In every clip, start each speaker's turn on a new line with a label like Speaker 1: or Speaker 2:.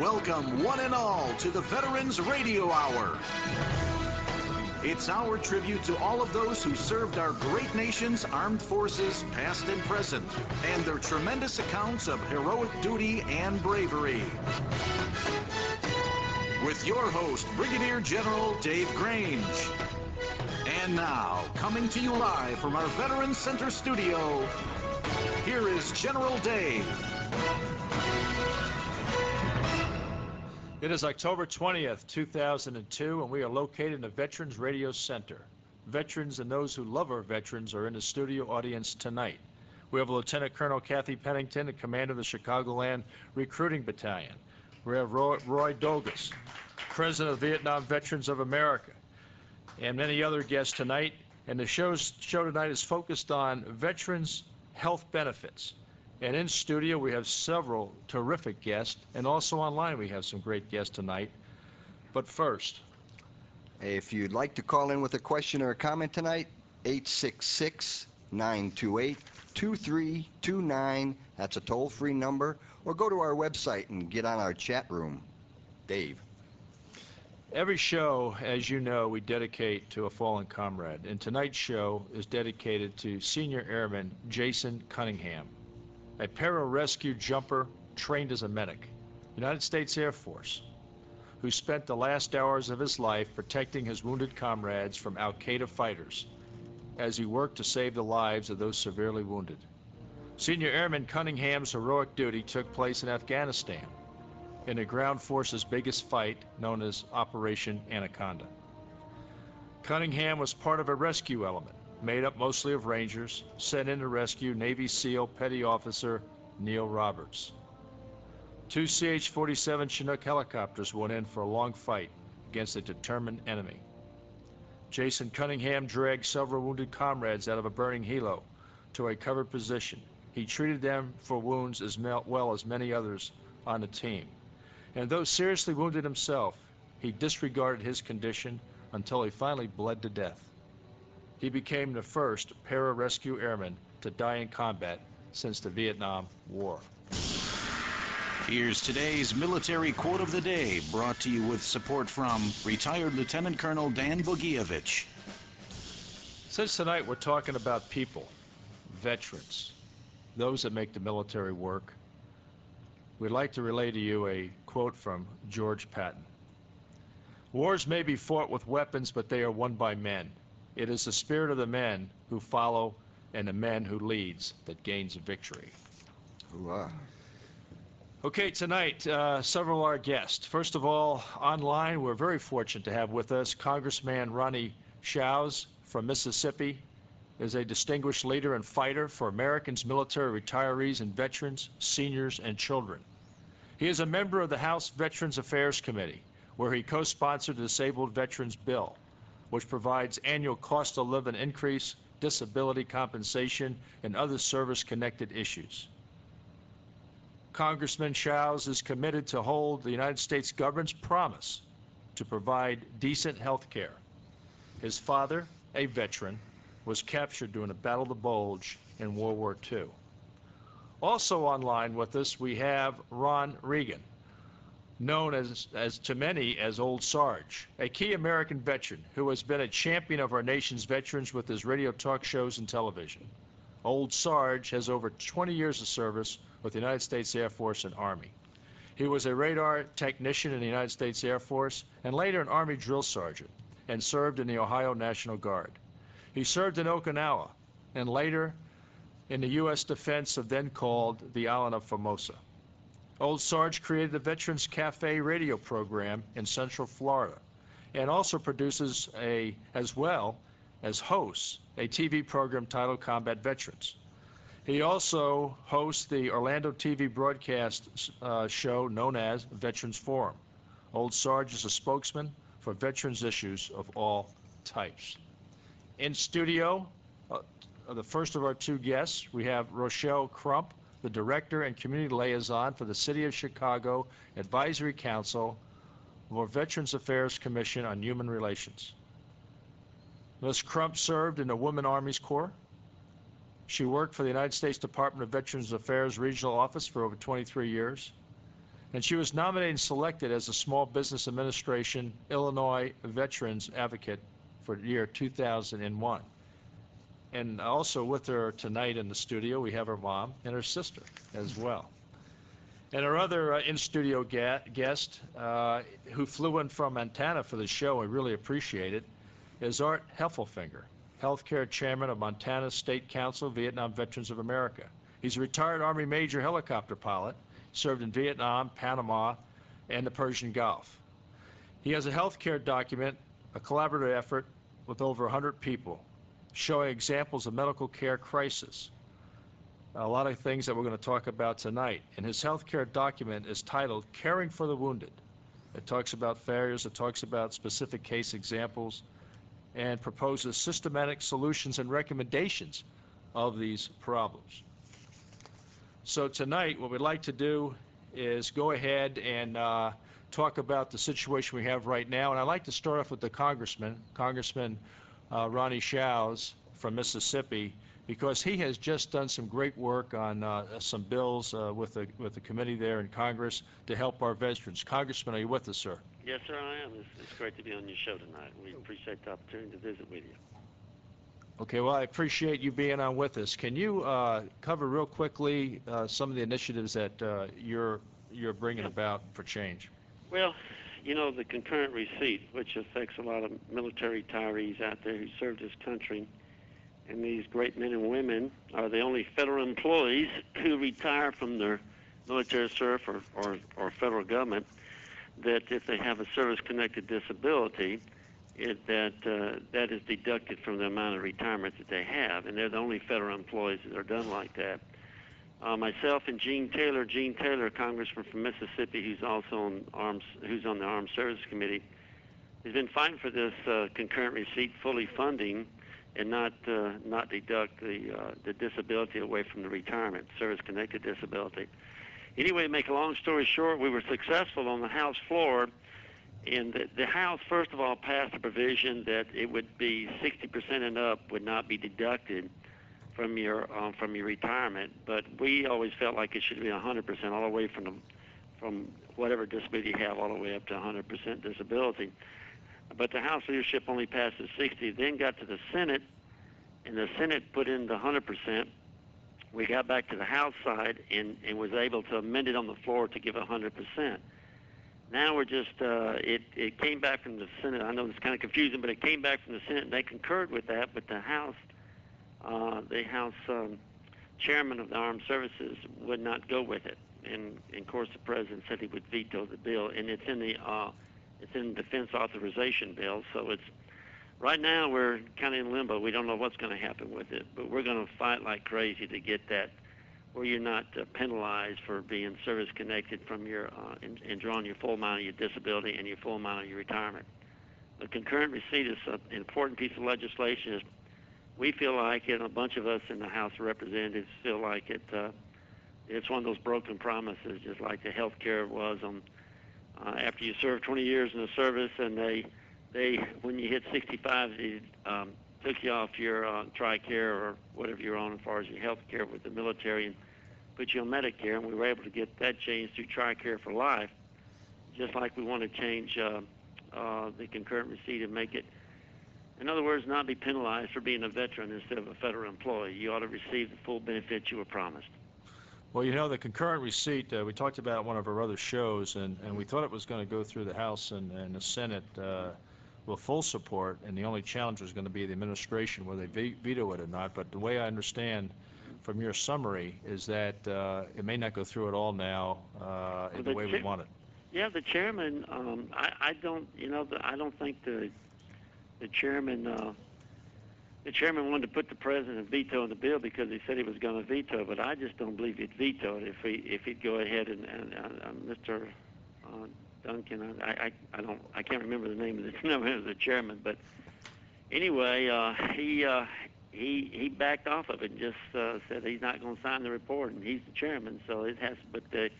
Speaker 1: Welcome, one and all, to the Veterans Radio Hour. It's our tribute to all of those who served our great nation's armed forces, past and present, and their tremendous accounts of heroic duty and bravery. With your host, Brigadier General Dave Grange. And now, coming to you live from our Veterans Center studio, here is General Dave.
Speaker 2: It is October 20th, 2002, and we are located in the Veterans Radio Center. Veterans and those who love our veterans are in the studio audience tonight. We have Lieutenant Colonel Kathy Pennington, the commander of the Chicagoland Recruiting Battalion. We have Roy, Roy Dogus, president of Vietnam Veterans of America, and many other guests tonight. And the show's, show tonight is focused on veterans' health benefits. And in studio, we have several terrific guests, and also online, we have some great guests tonight. But first,
Speaker 3: If you'd like to call in with a question or a comment tonight, 866 928 2329. That's a toll free number. Or go to our website and get on our chat room. Dave.
Speaker 2: every show, as you know, we dedicate to a fallen comrade. And tonight's show is dedicated to Senior Airman Jason Cunningham, a pararescue jumper trained as a medic, United States Air Force, who spent the last hours of his life protecting his wounded comrades from Al Qaeda fighters as he worked to save the lives of those severely wounded. Senior Airman Cunningham's heroic duty took place in Afghanistan in the ground force's biggest fight known as Operation Anaconda. Cunningham was part of a rescue element made up mostly of Rangers sent in to rescue Navy SEAL Petty Officer Neil Roberts. Two CH 47 Chinook helicopters went in for a long fight against a determined enemy. Jason Cunningham dragged several wounded comrades out of a burning helo to a covered position. He treated them for wounds as well as many others on the team. And though seriously wounded himself, he disregarded his condition until he finally bled to death. He became the first pararescue airman to die in combat since the Vietnam War.
Speaker 1: Here's today's military quote of the day, brought to you with support from retired Lieutenant Colonel Dan Bogievich.
Speaker 2: Since tonight we're talking about people, veterans, those that make the military work, we'd like to relay to you a quote from George Patton. Wars may be fought with weapons, but they are won by men. It is the spirit of the men who follow and the men who leads that gains a victory.
Speaker 3: Ooh, ah.
Speaker 2: Okay, tonight, uh, several of our guests. First of all, online, we're very fortunate to have with us Congressman Ronnie Shows from Mississippi, is a distinguished leader and fighter for Americans, military retirees, and veterans, seniors, and children. He is a member of the House Veterans Affairs Committee, where he co-sponsored the Disabled Veterans Bill, which provides annual cost of living increase, disability compensation, and other service-connected issues. Congressman Shows is committed to hold the United States government's promise to provide decent health care. His father, a veteran, was captured during the Battle of the Bulge in World War II. Also online with us, we have Ron Regan, known as, as to many as Old Sarge, a key American veteran who has been a champion of our nation's veterans with his radio talk shows and television. Old Sarge has over 20 years of service with the United States Air Force and Army. He was a radar technician in the United States Air Force and later an Army drill sergeant and served in the Ohio National Guard. He served in Okinawa and later in the U.S. defense of then called the island of Formosa. Old Sarge created the Veterans Cafe radio program in Central Florida and also produces a, as well as hosts, a TV program titled Combat Veterans. He also hosts the Orlando TV broadcast uh, show known as Veterans Forum. Old Sarge is a spokesman for veterans issues of all types. In studio, uh, the first of our two guests, we have Rochelle Crump, the Director and Community Liaison for the City of Chicago Advisory Council for Veterans Affairs Commission on Human Relations. Ms. Crump served in the Women Armies Corps. She worked for the United States Department of Veterans Affairs Regional Office for over 23 years. And she was nominated and selected as a Small Business Administration Illinois Veterans Advocate for the year 2001. And also with her tonight in the studio, we have her mom and her sister as well. And our other uh, in-studio ga- guest, uh, who flew in from Montana for the show, I really appreciate it, is Art Heffelfinger, Healthcare Chairman of Montana State Council, Vietnam Veterans of America. He's a retired Army Major helicopter pilot, served in Vietnam, Panama, and the Persian Gulf. He has a healthcare document, a collaborative effort with over 100 people, showing examples of medical care crisis. A lot of things that we're going to talk about tonight. And his healthcare document is titled Caring for the Wounded. It talks about failures, it talks about specific case examples, and proposes systematic solutions and recommendations of these problems. So tonight, what we'd like to do is go ahead and uh, talk about the situation we have right now. And I'd like to start off with the congressman, Congressman Ronnie Shows from Mississippi, because he has just done some great work on uh, some bills uh, with the with the committee there in Congress to help our veterans. Congressman, are you with us, sir?
Speaker 4: Yes, sir, I am. It's, it's great to be on your show tonight. We appreciate the opportunity to visit with you.
Speaker 2: Okay, well, I appreciate you being on with us. Can you uh, cover real quickly uh, some of the initiatives that uh, you're you're bringing
Speaker 4: Yeah.
Speaker 2: about for change?
Speaker 4: Well, you know, the concurrent receipt, which affects a lot of military retirees out there who served this country, and these great men and women are the only federal employees who retire from their military service or, or, or federal government, that if they have a service-connected disability, it, that uh, that is deducted from the amount of retirement that they have, and they're the only federal employees that are done like that. Uh, myself and Gene Taylor, Gene Taylor, congressman from Mississippi, who's also on arms, who's on the Armed Services Committee, has been fighting for this uh, concurrent receipt fully funding and not uh, not deduct the uh, the disability away from the retirement, service-connected disability. Anyway, to make a long story short, we were successful on the House floor, and the, the House first of all passed a provision that it would be 60% and up would not be deducted from your um, from your retirement, but we always felt like it should be 100% all the way from the, from whatever disability you have all the way up to 100% disability. But the House leadership only passed the 60. Then got to the Senate, and the Senate put in the 100%. We got back to the House side and, and was able to amend it on the floor to give 100%. Now we're just uh, it it came back from the Senate. I know it's kind of confusing, but it came back from the Senate and they concurred with that. But the House, uh, the House um, chairman of the Armed Services would not go with it, and, and of course the president said he would veto the bill, and it's in the uh, it's in the defense authorization bill. So it's right now we're kind of in limbo. We don't know what's going to happen with it, but we're going to fight like crazy to get that where you're not uh, penalized for being service connected from your uh, and, and drawing your full amount of your disability and your full amount of your retirement. The concurrent receipt is an important piece of legislation. Is we feel like and a bunch of us in the House of Representatives feel like it. Uh, it's one of those broken promises, just like the health care was on uh, after you serve 20 years in the service, and they they when you hit 65, they um, took you off your uh, TRICARE or whatever you're on as far as your health care with the military and put you on Medicare, and we were able to get that changed through TRICARE for life, just like we want to change uh, uh, the concurrent receipt and make it, in other words, not be penalized for being a veteran instead of a federal employee. You ought to receive the full benefits you were promised.
Speaker 2: Well, you know, the concurrent receipt, uh, we talked about one of our other shows, and, and we thought it was going to go through the House and, and the Senate uh, with full support, and the only challenge was going to be the administration, whether they veto it or not. But the way I understand from your summary is that uh, it may not go through at all now uh, in the
Speaker 4: the
Speaker 2: way we want it.
Speaker 4: Yeah, the chairman. Um, I, I don't, you know, the, I don't think the the chairman. Uh, the chairman wanted to put the president veto on the bill because he said he was going to veto, but I just don't believe he'd veto it if he if he'd go ahead and, and uh, Mr. Uh, Duncan. I, I I don't I can't remember the name of the name of the chairman, but anyway, uh, he uh, he he backed off of it and just uh, said he's not going to sign the report, and he's the chairman, so it has. But the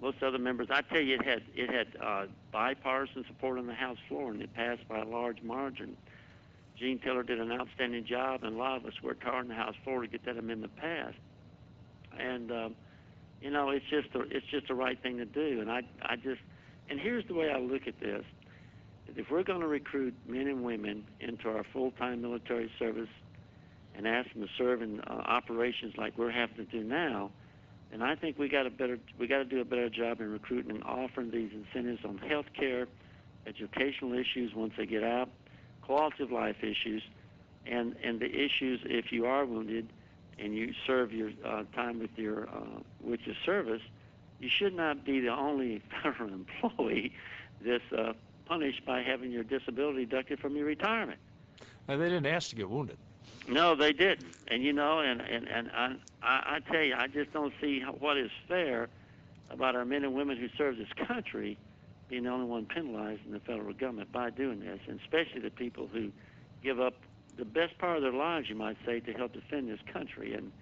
Speaker 4: most other members, I tell you, it had it had uh, bipartisan support on the House floor, and it passed by a large margin. Gene Taylor did an outstanding job, and a lot of us worked hard on the House floor to get that amendment passed. And um, You know, it's just the, it's just the right thing to do. And I I just and here's the way I look at this: if we're going to recruit men and women into our full-time military service and ask them to serve in uh, operations like we're having to do now, then I think we got a better we got to do a better job in recruiting and offering these incentives on health care, educational issues once they get out, quality of life issues, and and the issues if you are wounded and you serve your uh, time with your uh, with your service, you should not be the only federal employee that's uh, punished by having your disability deducted from your retirement.
Speaker 2: Now, they didn't ask to get wounded.
Speaker 4: No, they didn't. And you know, and and and I I, tell you, I just don't see what is fair about our men and women who serve this country being the only one penalized in the federal government by doing this, and especially the people who give up the best part of their lives, you might say, to help defend this country. And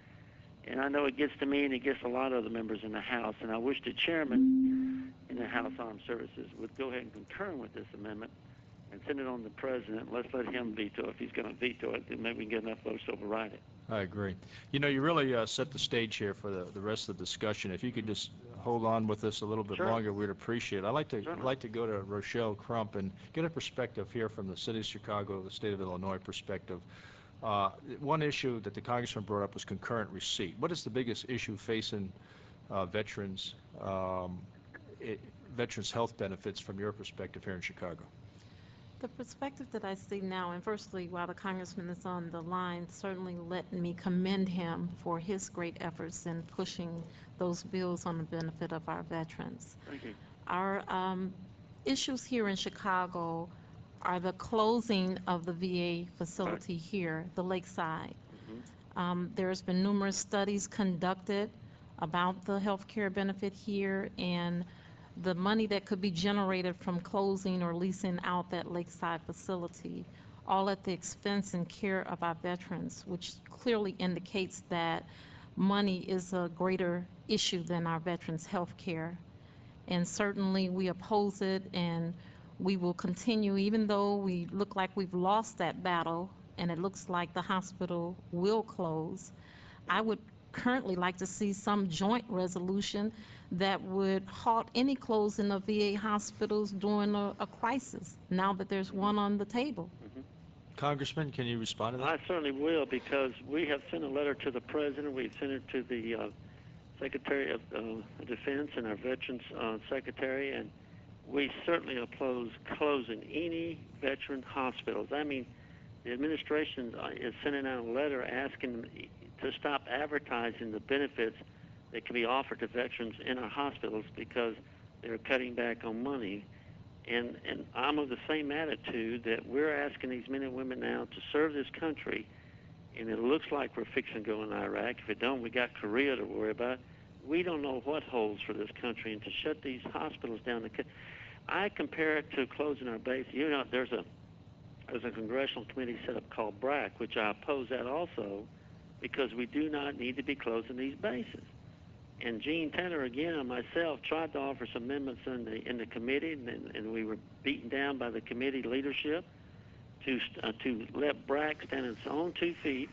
Speaker 4: and I know it gets to me, and it gets a lot of other members in the House. And I wish the chairman in the House Armed Services would go ahead and concur with this amendment and send it on to the president. Let's let him veto. If he's going to veto it, then maybe we can get enough votes to override it.
Speaker 2: I agree. You know, you really uh, set the stage here for the, the rest of the discussion. If you could just hold on with us a little bit
Speaker 4: Sure.
Speaker 2: longer, we'd appreciate it. I'd like to,
Speaker 4: Certainly.
Speaker 2: like to go to Rochelle Crump and get a perspective here from the city of Chicago, the state of Illinois perspective. Uh, One issue that the congressman brought up was concurrent receipt. What is the biggest issue facing uh, veterans, um, i- veterans' health benefits from your perspective here in Chicago?
Speaker 5: The perspective that I see now, and firstly, while the congressman is on the line, certainly let me commend him for his great efforts in pushing those bills on the benefit of our veterans.
Speaker 4: Thank you.
Speaker 5: Our um, issues here in Chicago are the closing of the VA facility here, the Lakeside. Um, There's been numerous studies conducted about the healthcare benefit here and the money that could be generated from closing or leasing out that Lakeside facility, all at the expense and care of our veterans, which clearly indicates that money is a greater issue than our veterans' health care. And certainly, we oppose it, and we will continue, even though we look like we've lost that battle, and it looks like the hospital will close. I would currently like to see some joint resolution that would halt any closing of VA hospitals during a, a crisis, now that there's one on the table.
Speaker 2: Congressman, can you respond to that?
Speaker 4: I certainly will because we have sent a letter to the president. We've sent it to the uh, Secretary of uh, Defense and our Veterans uh, Secretary, and we certainly oppose closing any veteran hospitals. I mean, the administration uh, is sending out a letter asking them to stop advertising the benefits that can be offered to veterans in our hospitals because they're cutting back on money. And and I'm of the same attitude that we're asking these men and women now to serve this country, and it looks like we're fixing to go in Iraq. If it don't, we got Korea to worry about. We don't know what holds for this country, and to shut these hospitals down. the co- I compare it to closing our base. You know, there's a there's a congressional committee set up called BRAC, which I oppose that also, because we do not need to be closing these bases and Gene Taylor again and myself tried to offer some amendments in the in the committee, and, and we were beaten down by the committee leadership to uh, to let BRAC stand on its own two feet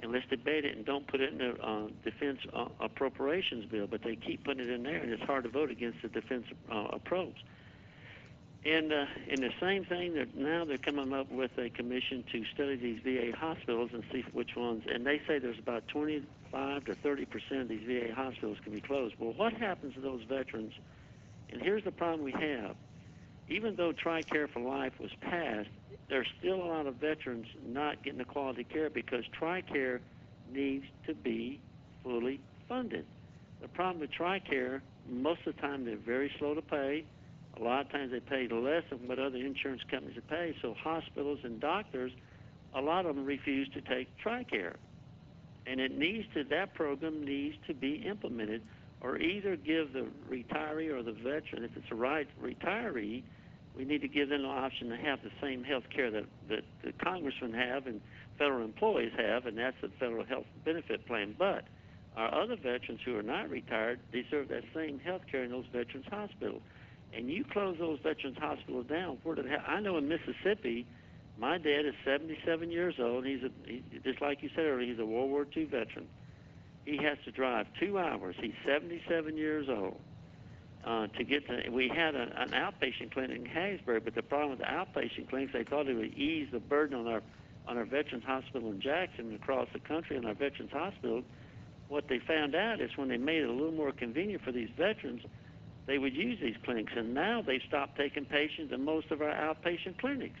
Speaker 4: and let's debate it and don't put it in the uh, defense uh, appropriations bill. But they keep putting it in there, and it's hard to vote against the defense uh, approach. And uh, and the same thing that now they're coming up with a commission to study these VA hospitals and see which ones. And they say there's about 25 to 30 percent of these VA hospitals can be closed. Well, what happens to those veterans? And here's the problem we have: even though TRICARE for Life was passed, there's still a lot of veterans not getting the quality care because TRICARE needs to be fully funded. The problem with TRICARE, most of the time they're very slow to pay. A lot of times they pay less than what other insurance companies pay. So hospitals and doctors, a lot of them refuse to take TRICARE. And it needs to, that program needs to be implemented or either give the retiree or the veteran, if it's a right retiree, we need to give them the option to have the same health care that, that the congressmen have and federal employees have, and that's the federal health benefit plan. But our other veterans who are not retired deserve that same health care in those veterans hospitals. And you close those veterans hospitals down. Where did ha- I know in Mississippi, my dad is 77 years old. He's a he, just like you said earlier. He's a World War II veteran. he has to drive two hours. He's 77 years old. Uh, to get to, we had a, an outpatient clinic in Hattiesburg, but the problem with the outpatient clinics, they thought it would ease the burden on our on our Veterans Hospital in Jackson across the country on our Veterans Hospital. What they found out is when they made it a little more convenient for these veterans, they would use these clinics, and now they've stopped taking patients in most of our outpatient clinics.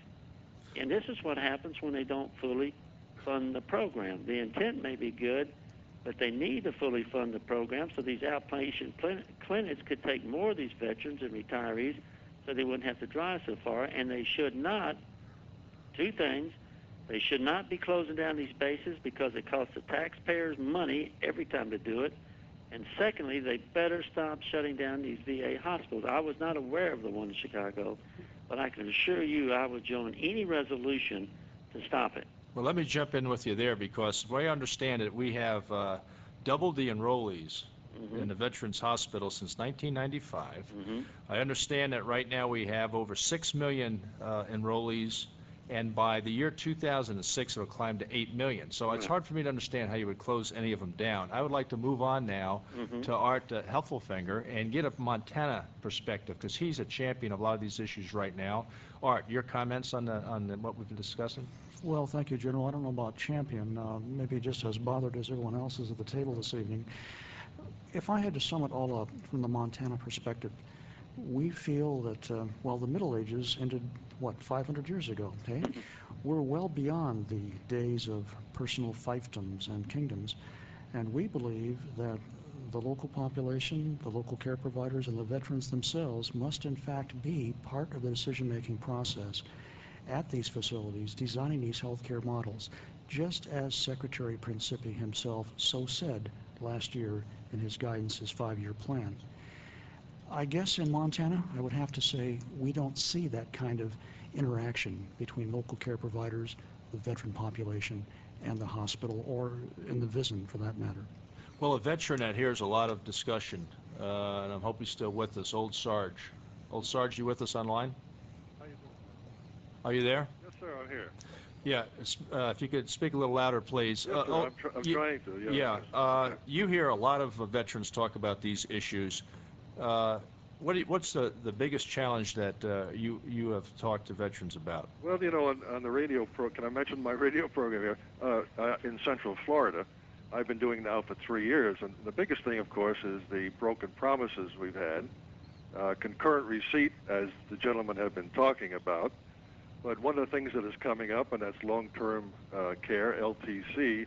Speaker 4: And this is what happens when they don't fully fund the program. The intent may be good, but they need to fully fund the program so these outpatient clin- clinics could take more of these veterans and retirees so they wouldn't have to drive so far. And they should not, two things, they should not be closing down these bases because it costs the taxpayers money every time to do it. And secondly, they better stop shutting down these VA hospitals. I was not aware of the one in Chicago, but I can assure you I would join any resolution to stop it.
Speaker 2: Well, let me jump in with you there because the way I understand it, we have uh, doubled the enrollees
Speaker 4: Mhm.
Speaker 2: in the Veterans Hospital since 1995.
Speaker 4: Mhm.
Speaker 2: I understand that right now we have over 6 million uh, enrollees, and by the year 2006, it'll climb to 8 million. So it's hard for me to understand how you would close any of them down. I would like to move on now
Speaker 4: Mhm.
Speaker 2: to Art uh, Heffelfinger and get a Montana perspective, because he's a champion of a lot of these issues right now. Art, your comments on the, on the- what we've been discussing?
Speaker 6: Well, thank you, General. I don't know about champion, uh, maybe just as bothered as everyone else is at the table this evening. If I had to sum it all up from the Montana perspective, we feel that, uh, well, the Middle Ages ended, what, 500 years ago, okay? We're well beyond the days of personal fiefdoms and kingdoms, and we believe that the local population, the local care providers, and the veterans themselves must in fact be part of the decision-making process at these facilities designing these healthcare models, just as Secretary Principi himself so said last year in his guidance, his five-year plan. I guess in Montana, I would have to say we don't see that kind of interaction between local care providers, the veteran population, and the hospital, or in the VISN for that matter.
Speaker 2: Well, a veteran that hears a lot of discussion, uh, and I hope he's still with us, Old Sarge. Old Sarge, you with us online? Are you there?
Speaker 7: Yes, sir, I'm here.
Speaker 2: Yeah, uh, if you could speak a little louder, please.
Speaker 7: Yes,
Speaker 2: Uh, oh,
Speaker 7: I'm, tr- I'm
Speaker 2: you-
Speaker 7: trying to, yeah.
Speaker 2: Yeah, uh, you hear a lot of uh, veterans talk about these issues. Uh, What you- what's the the biggest challenge that uh, you you have talked to veterans about?
Speaker 7: Well, you know, on, on the radio pro, can I mention my radio program here? Uh, uh, in Central Florida, I've been doing now for three years, and the biggest thing, of course, is the broken promises we've had, uh, concurrent receipt, as the gentlemen have been talking about. But one of the things that is coming up, and that's long-term uh, care (LTC)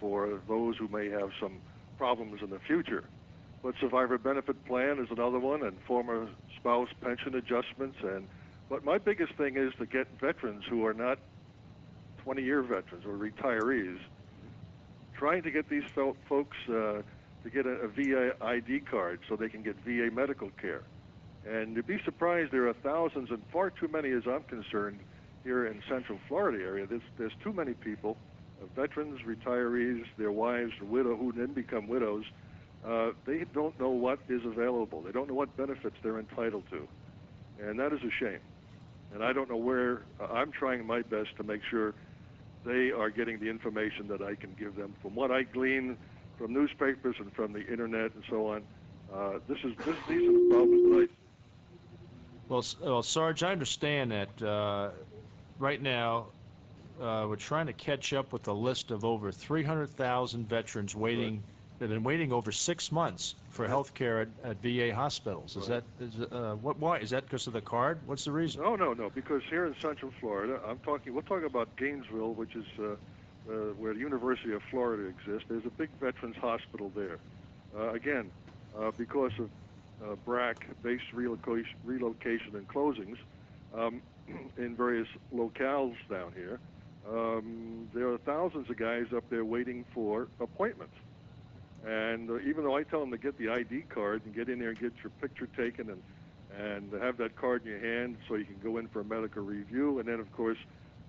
Speaker 7: for those who may have some problems in the future. But survivor benefit plan is another one, and former spouse pension adjustments. And but my biggest thing is to get veterans who are not 20-year veterans or retirees, trying to get these folks uh, to get a, a VA ID card so they can get VA medical care. And you'd be surprised there are thousands, and far too many, as I'm concerned, here in Central Florida area. There's there's too many people, uh, veterans, retirees, their wives, widow who then become widows. Uh, they don't know what is available. They don't know what benefits they're entitled to, and that is a shame. And I don't know where. Uh, I'm trying my best to make sure they are getting the information that I can give them. From what I glean from newspapers and from the internet and so on, uh, this is this, these are the problems that I
Speaker 2: Well, well, Sarge, I understand that uh, right now uh, we're trying to catch up with a list of over 300,000 veterans waiting that have been waiting over six months for health care at, at VA hospitals. Is
Speaker 7: Right.
Speaker 2: that is uh, what? Why is that? Because of the card? What's the reason?
Speaker 7: No, no, no. Because here in Central Florida, I'm talking. We're talking about Gainesville, which is uh, uh, where the University of Florida exists. There's a big veterans hospital there. Uh, again, uh, because of uh, BRAC-based relocation, relocation and closings um, in various locales down here, um, there are thousands of guys up there waiting for appointments. And uh, even though I tell them to get the ID card and get in there and get your picture taken and and have that card in your hand so you can go in for a medical review. And then, of course,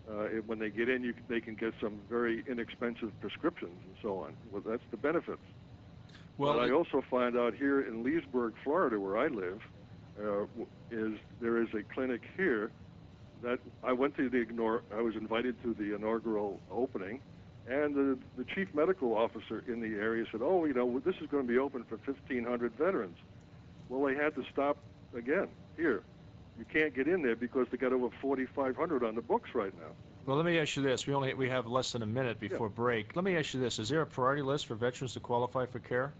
Speaker 7: uh, it, when they get in, you, they can get some very inexpensive prescriptions and so on. Well, that's the benefits.
Speaker 2: Well,
Speaker 7: but I also find out here in Leesburg, Florida, where I live, uh, is there is a clinic here that I went to the ignore. I was invited to the inaugural opening, And the, the chief medical officer in the area said, oh, you know, this is going to be open for 1,500 veterans. Well, they had to stop again. Here, you can't get in there because they got over 4,500 on the books right now.
Speaker 2: Well, let me ask you this. We only we have less than a minute before break. Let me ask you this. Is there a priority list for veterans to qualify for care?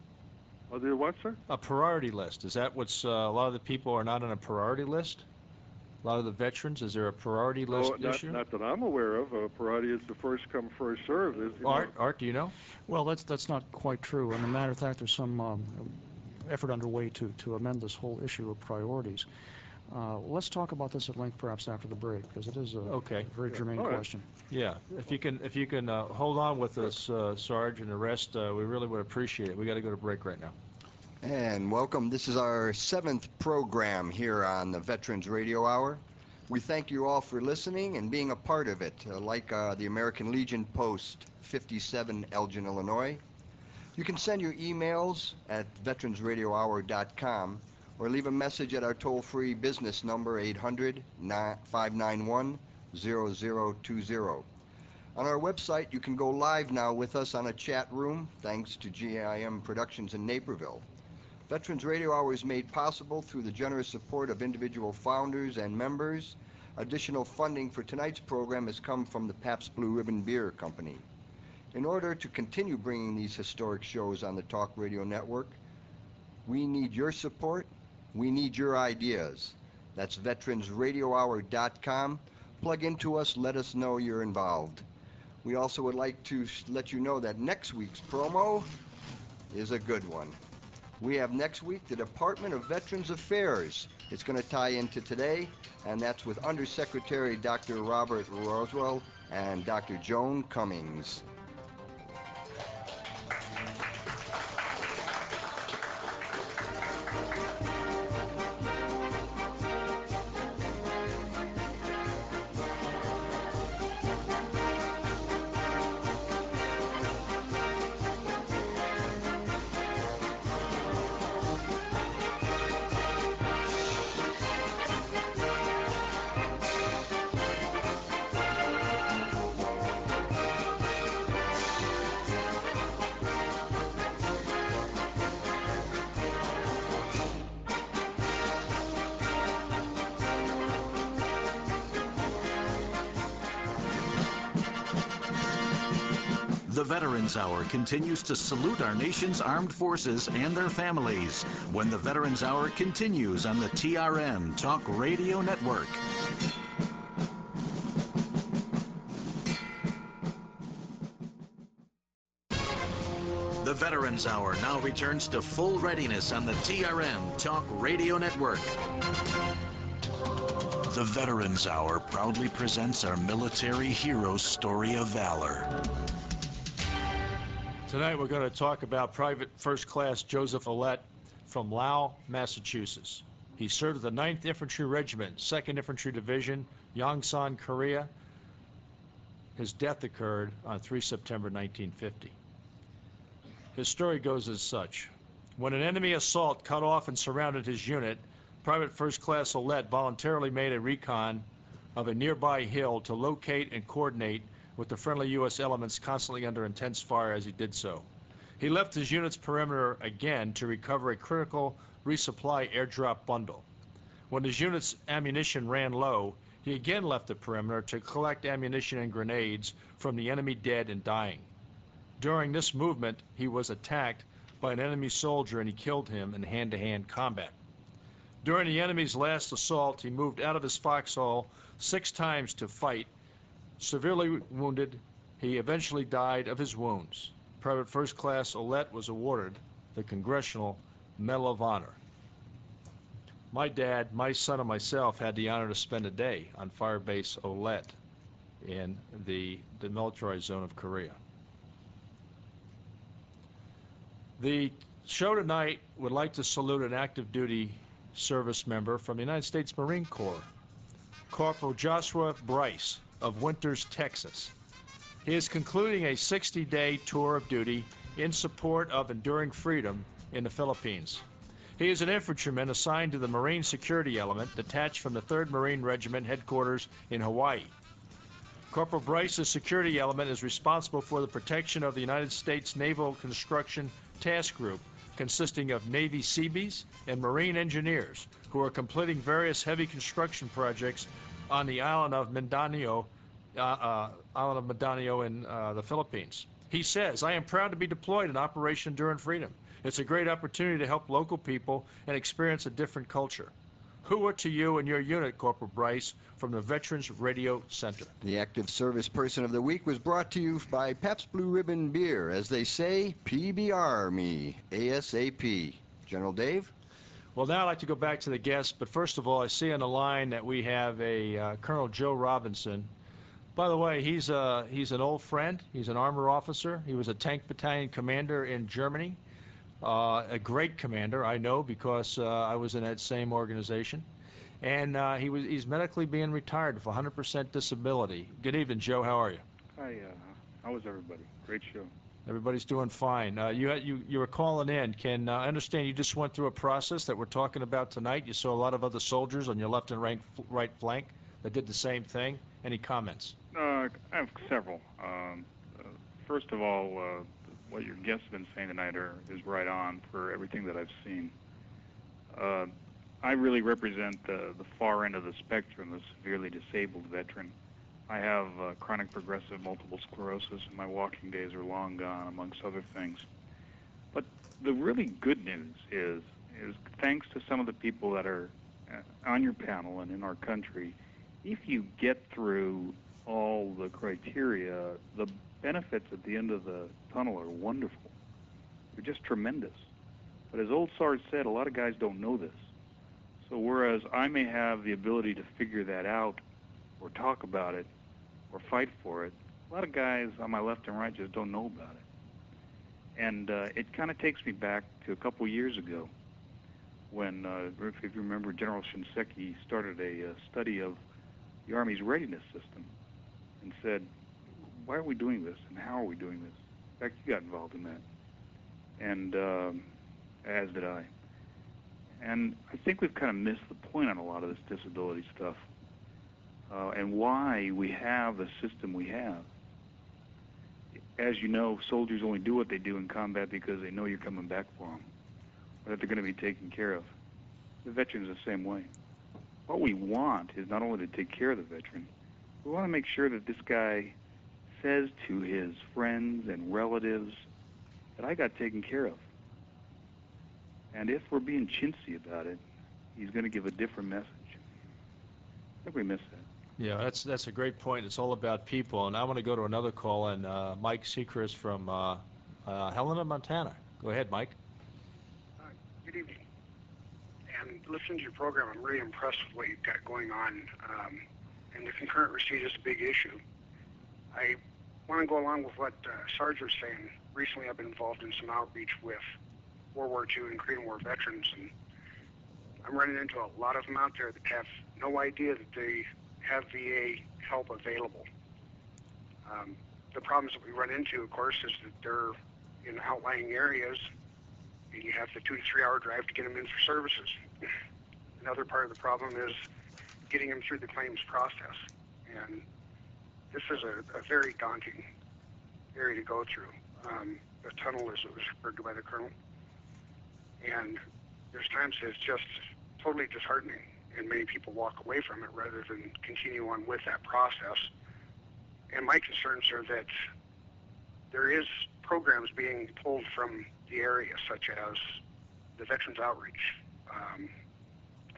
Speaker 7: Are there what, sir?
Speaker 2: A priority list. Is that what's uh, a lot of the people are not on a priority list? A lot of the veterans, is there a priority list
Speaker 7: no, not,
Speaker 2: issue?
Speaker 7: not that I'm aware of. A priority is the first come, first served. Is, you know,
Speaker 2: Art, Art, do you know?
Speaker 6: Well, that's, that's not quite true. And a matter of fact, there's some um, effort underway to, to amend this whole issue of priorities. Uh, Let's talk about this at length perhaps after the break, because it is a
Speaker 2: Okay.
Speaker 6: very germane
Speaker 7: All right.
Speaker 6: question.
Speaker 2: Yeah, if you can, if you can uh, hold on with us, uh, Sarge, and the rest, uh, we really would appreciate it. We got to go to break right now.
Speaker 3: And welcome. This is our seventh program here on the Veterans Radio Hour. We thank you all for listening and being a part of it, uh, like uh, the American Legion Post 57 Elgin, Illinois. You can send your emails at veteransradiohour.com or leave a message at our toll-free business number 800-591-0020. On our website, you can go live now with us on a chat room, thanks to GIM Productions in Naperville. Veterans Radio Hour is made possible through the generous support of individual founders and members. Additional funding for tonight's program has come from the Pabst Blue Ribbon Beer Company. In order to continue bringing these historic shows on the Talk Radio Network, we need your support. We need your ideas. That's veteransradiohour.com. Plug into us, let us know you're involved. We also would like to let you know that next week's promo is a good one. We have next week the Department of Veterans Affairs. It's going to tie into today, and that's with Undersecretary Dr. Robert Roswell and Dr. Joan Cummings.
Speaker 1: Veterans Hour continues to salute our nation's armed forces and their families when the Veterans Hour continues on the TRN Talk Radio Network. The Veterans Hour now returns to full readiness on the TRN Talk Radio Network. The Veterans Hour proudly presents our military hero's story of valor.
Speaker 2: Tonight, we're going to talk about Private First Class Joseph Ouellette from Lowell, Massachusetts. He served the 9th Infantry Regiment, 2nd Infantry Division, Yongsan, Korea. His death occurred on 3 September 1950. His story goes as such. When an enemy assault cut off and surrounded his unit, Private First Class Ouellette voluntarily made a recon of a nearby hill to locate and coordinate with the friendly U.S. elements constantly under intense fire as he did so. He left his unit's perimeter again to recover a critical resupply airdrop bundle. When his unit's ammunition ran low, he again left the perimeter to collect ammunition and grenades from the enemy dead and dying. During this movement, he was attacked by an enemy soldier and he killed him in hand-to-hand combat. During the enemy's last assault, he moved out of his foxhole six times to fight Severely wounded, he eventually died of his wounds. Private First Class Ouellette was awarded the Congressional Medal of Honor. My dad, my son, and myself had the honor to spend a day on Firebase Ouellette in the demilitarized zone of Korea. The show tonight would like to salute an active duty service member from the United States Marine Corps, Corporal Joshua Bryce of Winters, Texas. He is concluding a 60-day tour of duty in support of enduring freedom in the Philippines. He is an infantryman assigned to the Marine Security Element detached from the 3rd Marine Regiment headquarters in Hawaii. Corporal Bryce's security element is responsible for the protection of the United States Naval Construction Task Group, consisting of Navy Seabees and Marine engineers who are completing various heavy construction projects on the island of Mindanao, uh, uh, island of Mindanao in uh, the Philippines. He says, I am proud to be deployed in Operation Enduring Freedom. It's a great opportunity to help local people and experience a different culture. Who are to you and your unit, Corporal Bryce, from the Veterans Radio Center?
Speaker 3: The Active Service Person of the Week was brought to you by Pabst Blue Ribbon Beer. As they say, PBR me, ASAP. General Dave?
Speaker 2: Well, now I'd like to go back to the guests, but first of all, I see on the line that we have a uh, Colonel Joe Robinson. By the way, he's a, he's an old friend. He's an armor officer. He was a tank battalion commander in Germany. Uh, a great commander, I know, because uh, I was in that same organization. And uh, he was he's medically being retired with 100% disability. Good evening, Joe. How are you?
Speaker 8: Hi, uh, how is everybody? Great show.
Speaker 2: Everybody's doing fine. Uh, you you you were calling in. Can uh, I understand you just went through a process that we're talking about tonight? You saw a lot of other soldiers on your left and right right flank that did the same thing. Any comments?
Speaker 8: Uh, I have several. Um, uh, first of all, uh, what your guests have been saying tonight are, is right on for everything that I've seen. Uh, I really represent the, the far end of the spectrum, the severely disabled veteran. I have uh, chronic progressive multiple sclerosis, and my walking days are long gone, amongst other things. But the really good news is, is thanks to some of the people that are uh, on your panel and in our country, if you get through all the criteria, the benefits at the end of the tunnel are wonderful. They're just tremendous. But as old Sarge said, a lot of guys don't know this. So whereas I may have the ability to figure that out or talk about it or fight for it, a lot of guys on my left and right just don't know about it. And uh, it kind of takes me back to a couple years ago when, uh, if you remember, General Shinseki started a uh, study of the Army's readiness system and said, why are we doing this and how are we doing this? In fact, you got involved in that. And um, as did I. And I think we've kind of missed the point on a lot of this disability stuff uh, and why we have the system we have. As you know, soldiers only do what they do in combat because they know you're coming back for them, or that they're going to be taken care of. The veteran's the same way. What we want is not only to take care of the veteran, we want to make sure that this guy says to his friends and relatives that I got taken care of. And if we're being chintzy about it, he's going to give a different message. I think we miss that.
Speaker 2: Yeah, that's that's a great point. It's all about people. And I want to go to another call and uh, Mike Seacrest from uh, uh, Helena, Montana. Go ahead, Mike.
Speaker 9: Uh, good evening. And listening to your program, I'm really impressed with what you've got going on. Um, and the concurrent receipt is a big issue. I want to go along with what uh, Sarge was saying. Recently, I've been involved in some outreach with World War II and Korean War veterans, and I'm running into a lot of them out there that have no idea that they have VA help available. Um, the problems that we run into, of course, is that they're in outlying areas, and you have the two to three hour drive to get them in for services. Another part of the problem is getting them through the claims process, and this is a, a very daunting area to go through. Um, the tunnel, as it was referred to by the colonel, and there's times it's just totally disheartening, and many people walk away from it rather than continue on with that process. And my concerns are that there is programs being pulled from the area, such as the Veterans Outreach. Um,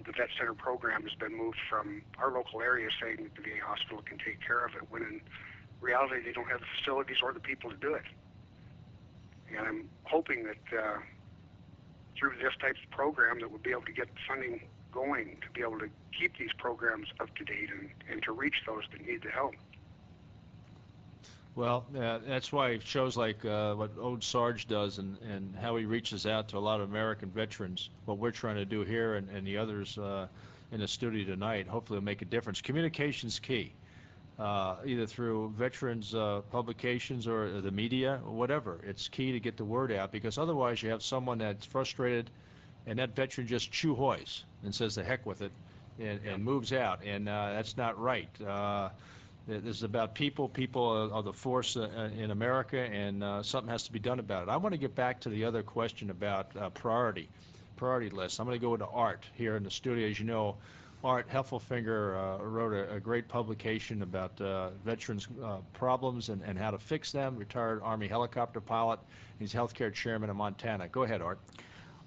Speaker 9: the Vet Center program has been moved from our local area saying that the VA hospital can take care of it, when in reality they don't have the facilities or the people to do it. And I'm hoping that uh, through this type of program that we'll be able to get funding going to be able to keep these programs up to date and, and to reach those that need the help.
Speaker 2: Well, uh, that's why shows like uh, what Old Sarge does and, and how he reaches out to a lot of American veterans, what we're trying to do here and, and the others uh, in the studio tonight, hopefully will make a difference. Communication's key, uh, either through veterans uh, publications or the media or whatever. It's key to get the word out because otherwise you have someone that's frustrated and that veteran just chew hoys and says the heck with it and, and moves out, and uh, that's not right. Uh, This is about people. People are, are the force uh, uh, in America, and uh, something has to be done about it. I want to get back to the other question about uh, priority, priority list. I'm going to go into Art here in the studio. As you know, Art Heffelfinger uh, wrote a, a great publication about uh, veterans' uh, problems and, and how to fix them. Retired Army helicopter pilot. He's healthcare chairman in Montana. Go ahead, Art.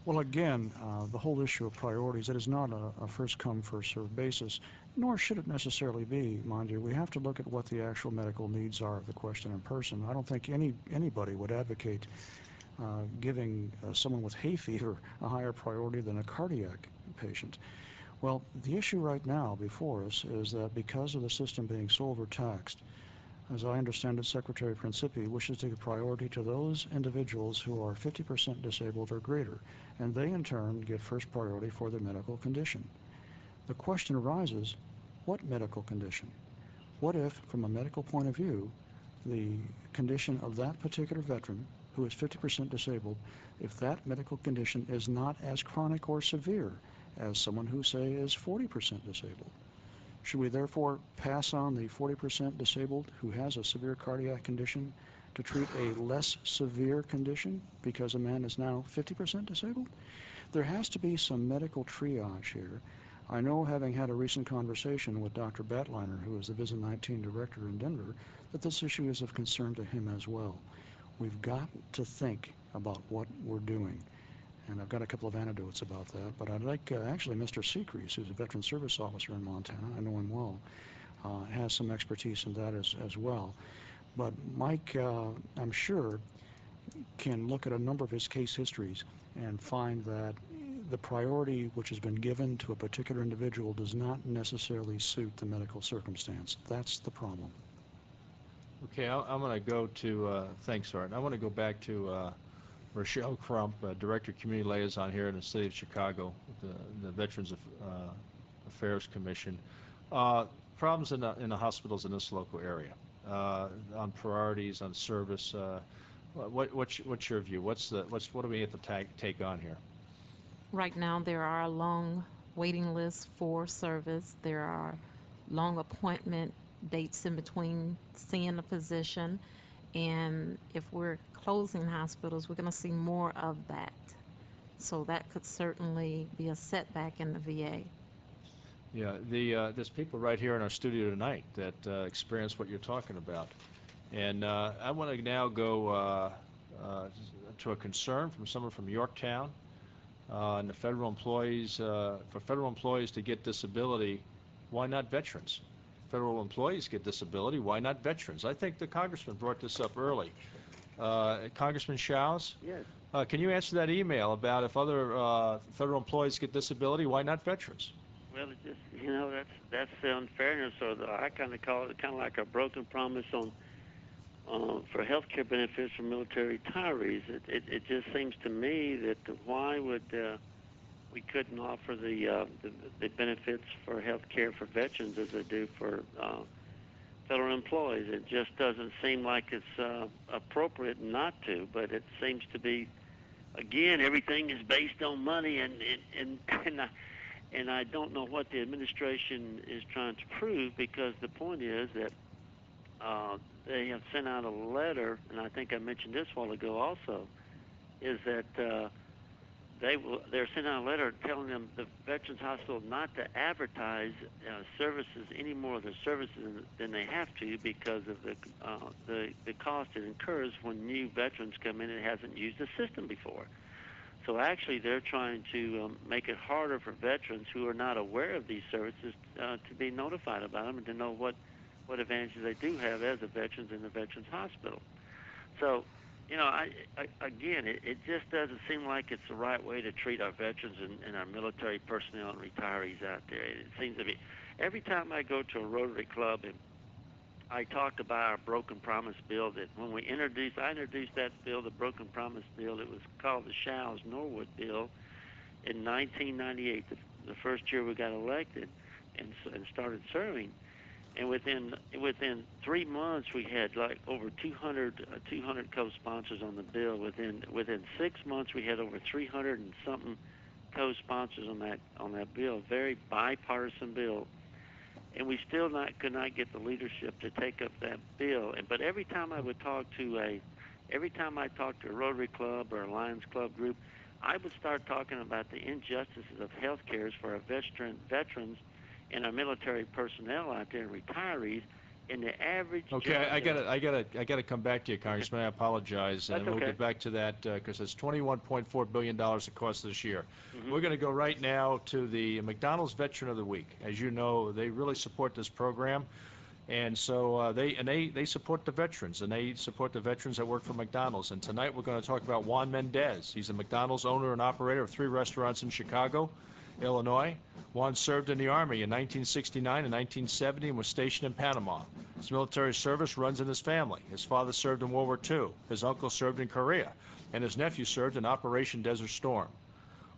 Speaker 6: Well, again, uh, the whole issue of priorities, it is not a, a first come, first served basis, nor should it necessarily be, mind you. We have to look at what the actual medical needs are of the question in person. I don't think any anybody would advocate uh, giving uh, someone with hay fever a higher priority than a cardiac patient. Well, the issue right now before us is that because of the system being so overtaxed, as I understand it, Secretary Principi wishes to give priority to those individuals who are 50% disabled or greater, and they in turn get first priority for their medical condition. The question arises, what medical condition? What if, from a medical point of view, the condition of that particular veteran who is 50% disabled, if that medical condition is not as chronic or severe as someone who, say, is 40% disabled? Should we therefore pass on the 40% disabled who has a severe cardiac condition to treat a less severe condition because a man is now 50% disabled? There has to be some medical triage here. I know, having had a recent conversation with Dr. Batliner, who is the VISN 19 director in Denver, that this issue is of concern to him as well. We've got to think about what we're doing. And I've got a couple of anecdotes about that. But I'd like, uh, actually, Mr. Secrease, who's a veteran service officer in Montana, I know him well, uh, has some expertise in that as, as well. But Mike, uh, I'm sure, can look at a number of his case histories and find that the priority which has been given to a particular individual does not necessarily suit the medical circumstance. That's the problem.
Speaker 2: Okay, I- I'm going to go to, uh, thanks, Art. I want to go back to uh, Rochelle Crump, uh, Director of Community Liaison here in the city of Chicago, the the Veterans uh, Affairs Commission. Uh, Problems in the, in the hospitals in this local area, on priorities, on service. uh, What, what's, what's your view? What's the, what's, what do we have to take, take on here?
Speaker 5: Right now, there are long waiting lists for service. There are long appointment dates in between seeing a physician. And if we're closing hospitals, we're going to see more of that. So that could certainly be a setback in the VA.
Speaker 2: Yeah, the, uh, there's people right here in our studio tonight that uh, experience what you're talking about. And uh, I want to now go uh, uh, to a concern from someone from Yorktown. Uh, and the federal employees, uh, for federal employees to get disability, why not veterans? Federal employees get disability, why not veterans? I think the congressman brought this up early. Uh, Congressman Shows,
Speaker 4: Yes.
Speaker 2: uh, can you answer that email about if other uh, federal employees get disability, why not veterans?
Speaker 4: Well, it just you know that's that's the unfairness, or the, I kind of call it kind of like a broken promise on uh, for health care benefits for military retirees. It, it it just seems to me that why would uh, we couldn't offer the, uh, the the benefits for health care for veterans as they do for uh, federal employees? It just doesn't seem like it's uh, appropriate not to, but it seems to be. Again, everything is based on money, and and and. and I, and I don't know what the administration is trying to prove because the point is that uh, they have sent out a letter, and I think I mentioned this a while ago also, is that uh, they will they're sending out a letter telling them the Veterans Hospital not to advertise uh, services any more of their services than, they have to because of the uh, the the cost it incurs when new veterans come in and hasn't used the system before. So actually, they're trying to um, make it harder for veterans who are not aware of these services uh, to be notified about them and to know what what advantages they do have as a veterans in the Veterans Hospital. So, you know, I, I again, it, it just doesn't seem like it's the right way to treat our veterans and, and our military personnel and retirees out there. It seems to be every time I go to a Rotary Club and I talked about our Broken Promise Bill that when we introduced, I introduced that bill, the Broken Promise Bill. It was called the Shows Norwood Bill in 1998, the, the first year we got elected and, and started serving. And within within three months, we had like over 200 uh, 200 co-sponsors on the bill. Within within six months, we had over 300 and something co-sponsors on that on that bill. Very bipartisan bill and we still not could not get the leadership to take up that bill. And but every time I would talk to a, every time I talked to a Rotary Club or a Lions Club group, I would start talking about the injustices of health cares for our veteran veterans and our military personnel out there and retirees. And the average.
Speaker 2: Okay, I gotta, I gotta, I gotta come back to you, Congressman. I apologize, and we'll
Speaker 4: okay.
Speaker 2: get back to that because it's 21.4 billion dollars it costs this year.
Speaker 4: Mhm.
Speaker 2: We're gonna go right now to the McDonald's Veteran of the Week. As you know, they really support this program, and so uh, they and they they support the veterans and they support the veterans that work for McDonald's. And tonight we're going to talk about Juan Mendez. He's a McDonald's owner and operator of three restaurants in Chicago. Illinois. Juan served in the Army in 1969 and 1970 and was stationed in Panama. His military service runs in his family. His father served in World War II. His uncle served in Korea. And his nephew served in Operation Desert Storm.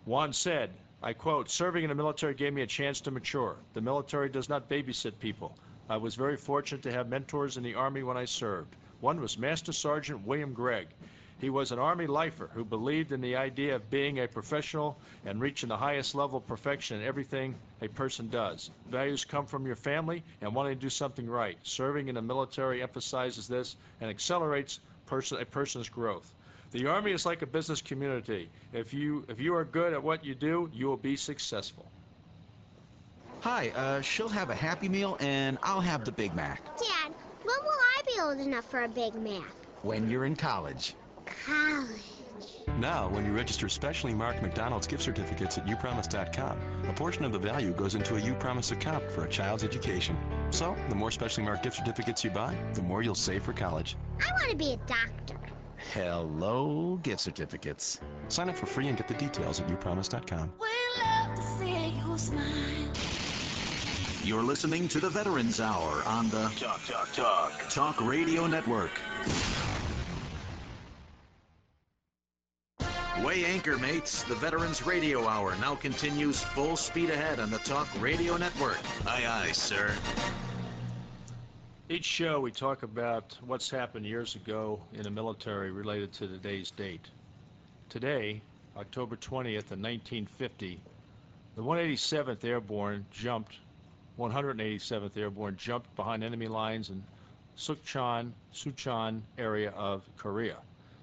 Speaker 2: Juan said, I quote, serving in the military gave me a chance to mature. The military does not babysit people. I was very fortunate to have mentors in the Army when I served. One was Master Sergeant William Gregg. He was an Army lifer who believed in the idea of being a professional and reaching the highest level of perfection in everything a person does. Values come from your family and wanting to do something right. Serving in the military emphasizes this and accelerates person, a person's growth. The Army is like a business community. If you, if you are good at what you do, you will be successful.
Speaker 10: Hi, uh, she'll have a Happy Meal and I'll have the Big Mac.
Speaker 11: Dad, when will I be old enough for a Big Mac?
Speaker 10: When you're in college.
Speaker 11: College.
Speaker 12: Now, when you register specially marked McDonald's gift certificates at upromise.com, a portion of the value goes into a upromise account for a child's education. So, the more specially marked gift certificates you buy, the more you'll save for college.
Speaker 11: I want to be a doctor.
Speaker 10: Hello, gift certificates.
Speaker 12: Sign up for free and get the details at upromise.com. We love to see you smile.
Speaker 1: You're listening to the Veterans Hour on the Talk Talk Talk Talk Radio Network. Weigh anchor mates, the Veterans Radio Hour now continues full speed ahead on the Talk Radio Network. Aye aye, sir.
Speaker 2: Each show, we talk about what's happened years ago in the military related to today's date. Today, October 20th in 1950, the 187th Airborne jumped, 187th Airborne jumped behind enemy lines in Sukchon, Sunchon area of Korea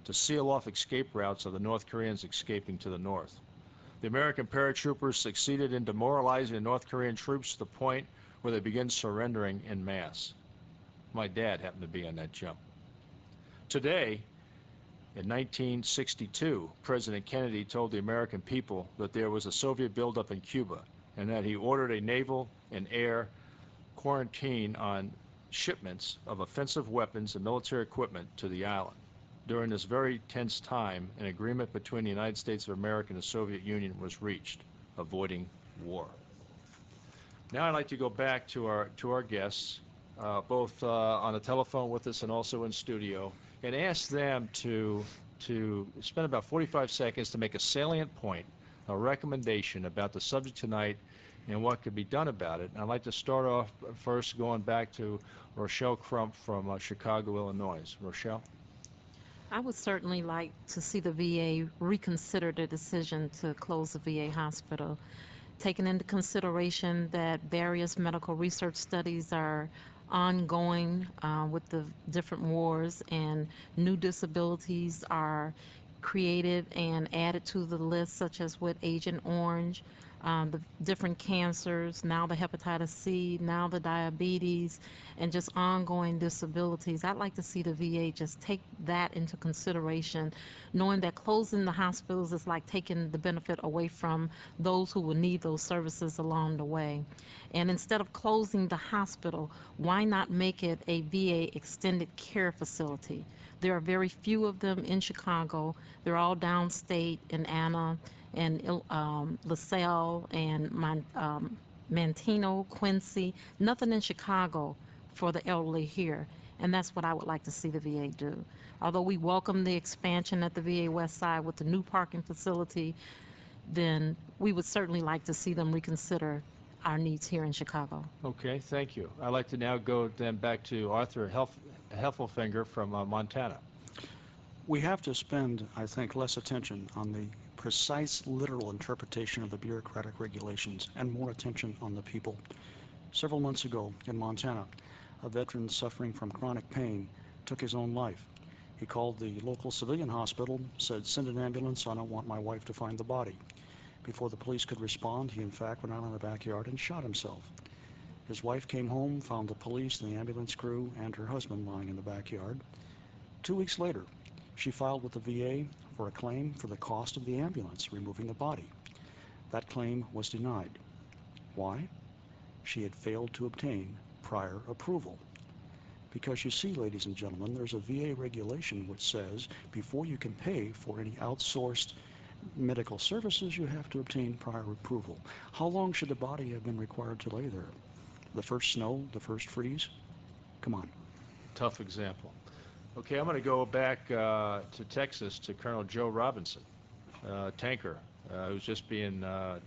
Speaker 2: to seal off escape routes of the North Koreans escaping to the north. The American paratroopers succeeded in demoralizing the North Korean troops to the point where they began surrendering in mass. My dad happened to be on that jump. Today, in 1962, President Kennedy told the American people that there was a Soviet buildup in Cuba and that he ordered a naval and air quarantine on shipments of offensive weapons and military equipment to the island. During this very tense time, an agreement between the United States of America and the Soviet Union was reached, avoiding war. Now I'd like to go back to our to our guests, uh, both uh, on the telephone with us and also in studio, and ask them to to spend about 45 seconds to make a salient point, a recommendation about the subject tonight, and what could be done about it. And I'd like to start off first going back to Rochelle Crump from uh, Chicago, Illinois. Rochelle.
Speaker 5: I would certainly like to see the VA reconsider the decision to close the VA hospital, taking into consideration that various medical research studies are ongoing uh, with the different wars and new disabilities are created and added to the list, such as with Agent Orange, um, the different cancers, now the hepatitis C, now the diabetes, and just ongoing disabilities. I'd like to see the VA just take that into consideration, knowing that closing the hospitals is like taking the benefit away from those who will need those services along the way. And instead of closing the hospital, why not make it a VA extended care facility? There are very few of them in Chicago. They're all downstate in Anna and um, LaSalle and Mon- um, Manteno, Quincy. Nothing in Chicago for the elderly here. And that's what I would like to see the VA do. Although we welcome the expansion at the VA West Side with the new parking facility, then we would certainly like to see them reconsider our needs here in Chicago.
Speaker 2: Okay, thank you. I'd like to now go then back to Arthur Helf- Heffelfinger from uh, Montana.
Speaker 6: We have to spend, I think, less attention on the precise literal interpretation of the bureaucratic regulations and more attention on the people. Several months ago in Montana, a veteran suffering from chronic pain took his own life. He called the local civilian hospital, said, send an ambulance, I don't want my wife to find the body. Before the police could respond, he in fact went out in the backyard and shot himself. His wife came home, found the police, and the ambulance crew, and her husband lying in the backyard. Two weeks later, she filed with the VA for a claim for the cost of the ambulance removing the body. That claim was denied. Why? She had failed to obtain prior approval. Because you see, ladies and gentlemen, there's a VA regulation which says before you can pay for any outsourced medical services, you have to obtain prior approval. How long should the body have been required to lay there? The first snow, the first freeze? Come on.
Speaker 2: Tough example. Okay, I'm going to go back uh, to Texas to Colonel Joe Robinson, uh, tanker, uh, who's just being uh,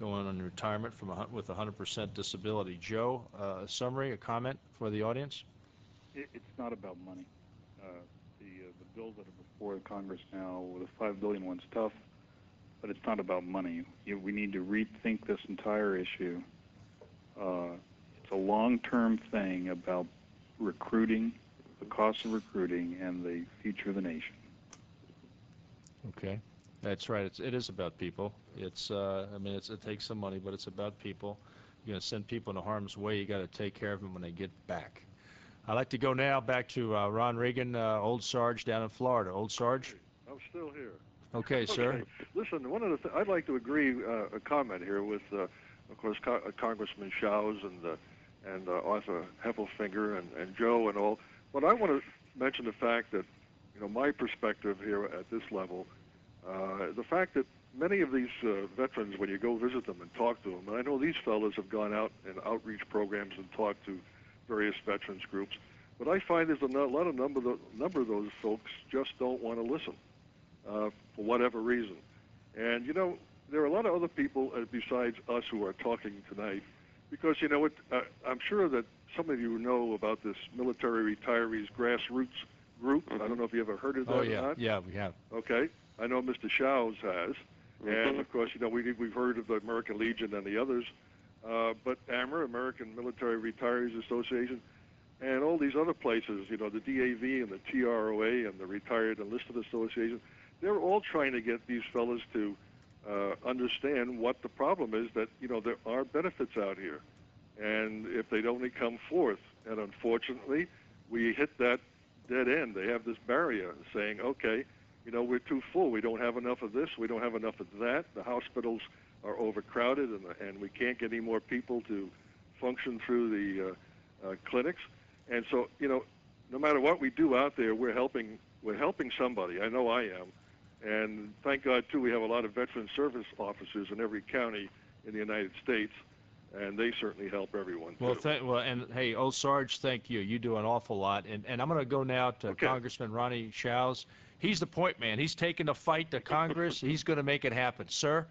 Speaker 2: going on retirement from a, with 100% disability. Joe, uh, a summary, a comment for the audience?
Speaker 8: It, it's not about money. Uh, the the bills that are before Congress now, the five billion one's tough, but it's not about money. You, we need to rethink this entire issue. It's a long-term thing about recruiting, the cost of recruiting, and the future of the nation.
Speaker 2: Okay, that's right. It's, it is about people. It's, uh, I mean, it's, it takes some money, but it's about people. You're going to send people into harm's way. You got to take care of them when they get back. I'd like to go now back to uh, Ron Reagan, uh, Old Sarge down in Florida. Old Sarge?
Speaker 7: I'm still here.
Speaker 2: Okay, sir.
Speaker 7: Listen, one of the th- I'd like to agree uh, a comment here with, uh, of course, Co- uh, Congressman Shows and uh, and uh, Arthur Heffelfinger and, and Joe and all. But I want to mention the fact that, you know, my perspective here at this level, uh, the fact that many of these uh, veterans, when you go visit them and talk to them, and I know these fellows have gone out in outreach programs and talked to various veterans groups, but I find there's a lot of number of, number of those folks just don't want to listen uh, for whatever reason. And you know, there are a lot of other people uh, besides us who are talking tonight, because you know what? Uh, I'm sure that some of you know about this military retirees grassroots group. I don't know if you ever heard of that
Speaker 2: Oh,
Speaker 7: or
Speaker 2: yeah.
Speaker 7: not.
Speaker 2: Yeah, we have.
Speaker 7: Okay, I know Mr. Shows has, and of course, you know we we've heard of the American Legion and the others, uh, but AMR, American Military Retirees Association, and all these other places, you know, the DAV and the TROA and the Retired Enlisted Association, they're all trying to get these fellows to uh, understand what the problem is. That you know there are benefits out here, and if they'd only come forth, and unfortunately, we hit that dead end. They have this barrier saying, okay, you know, we're too full. We don't have enough of this. We don't have enough of that. The hospitals are overcrowded, and, and we can't get any more people to function through the uh, uh, clinics. And so, you know, no matter what we do out there, we're helping. We're helping somebody. I know I am. And thank God too, we have a lot of veteran service officers in every county in the United States, and they certainly help everyone.
Speaker 2: Well,
Speaker 7: too.
Speaker 2: th- well, and hey, Old Sarge, thank you. You do an awful lot. And, and I'm going to go now to
Speaker 7: Okay.
Speaker 2: Congressman Ronnie Shows. He's the point man. He's taking the fight to Congress. He's going to make it happen. Sir,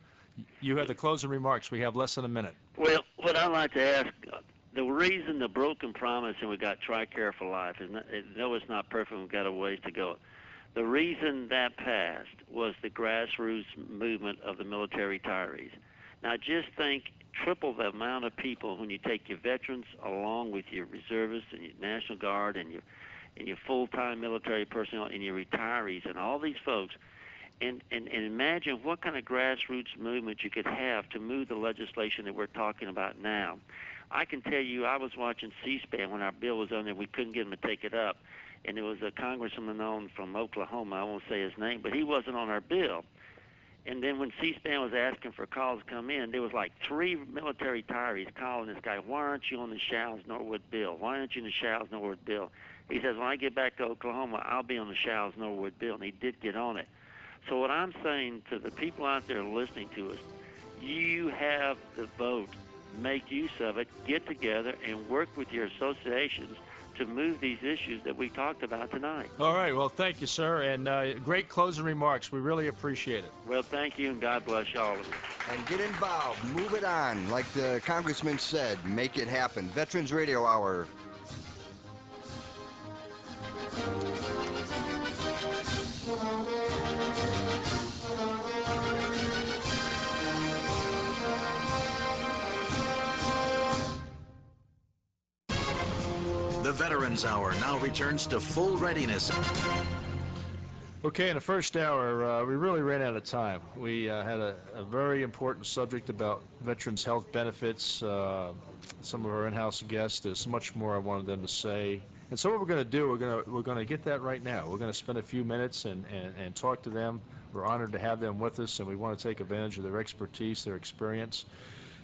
Speaker 2: you have the closing remarks. We have less than a minute.
Speaker 4: Well, what I'd like to ask, uh, the reason the broken promise and we got TRICARE for life is not, it, no, it's not perfect. We've got a ways to go. The reason that passed was the grassroots movement of the military retirees. Now, just think triple the amount of people when you take your veterans along with your reservists and your National Guard and your and your full-time military personnel and your retirees and all these folks and, and, and imagine what kind of grassroots movement you could have to move the legislation that we're talking about now. I can tell you, I was watching C-SPAN when our bill was on there. We couldn't get him to take it up, and there was a congressman on from Oklahoma. I won't say his name, but he wasn't on our bill. And then when C-SPAN was asking for calls to come in, there was like three military retirees calling this guy. Why aren't you on the Shows Norwood bill? Why aren't you in the Shows Norwood bill? He says, when I get back to Oklahoma, I'll be on the Shows Norwood bill, and he did get on it. So what I'm saying to the people out there listening to us, you have the vote. Make use of it. Get together and work with your associations to move these issues that we talked about tonight.
Speaker 2: All right. Well, thank you, sir. And uh, great closing remarks. We really appreciate it.
Speaker 4: Well, thank you, and God bless you all of you.
Speaker 3: And get involved. Move it on. Like the congressman said, make it happen. Veterans Radio Hour.
Speaker 1: Veterans Hour now returns to full readiness.
Speaker 2: Okay, in the first hour, uh, we really ran out of time. We uh, had a, a very important subject about veterans' health benefits. Uh, some of our in-house guests, there's much more I wanted them to say. And so what we're going to do, we're going to we're going to get that right now. We're going to spend a few minutes and, and, and talk to them. We're honored to have them with us, and we want to take advantage of their expertise, their experience.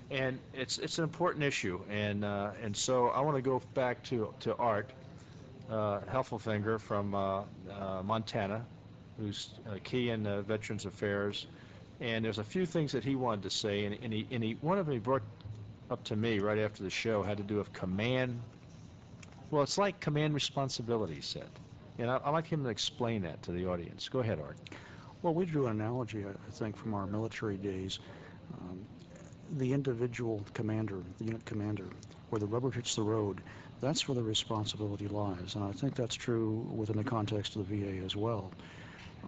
Speaker 2: And it's it's an important issue, and uh, and so I want to go back to to Art uh, Heffelfinger from uh, uh, Montana, who's uh, key in Veterans Affairs. And there's a few things that he wanted to say, and, and he and he one of them he brought up to me right after the show had to do with command. Well, it's like command responsibility, he said. And I, I'd like him to explain that to the audience. Go ahead, Art.
Speaker 6: Well, we drew an analogy, I I think, from our military days. Um, the individual commander, the unit commander, where the rubber hits the road, that's where the responsibility lies. And I think that's true within the context of the VA as well.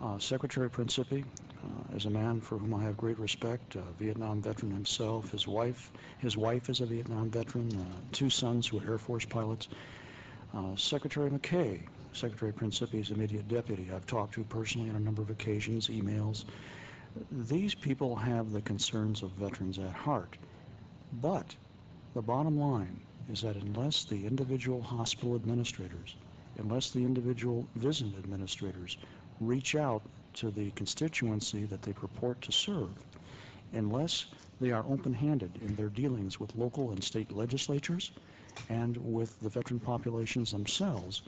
Speaker 6: Uh, Secretary Principi uh, is a man for whom I have great respect, a Vietnam veteran himself. His wife, his wife is a Vietnam veteran, uh, two sons who are Air Force pilots. Uh, Secretary Mackay, Secretary Principi's immediate deputy, I've talked to personally on a number of occasions, emails. These people have the concerns of veterans at heart. But the bottom line is that unless the individual hospital administrators, unless the individual VISN administrators reach out to the constituency that they purport to serve, unless they are open-handed in their dealings with local and state legislatures and with the veteran populations themselves,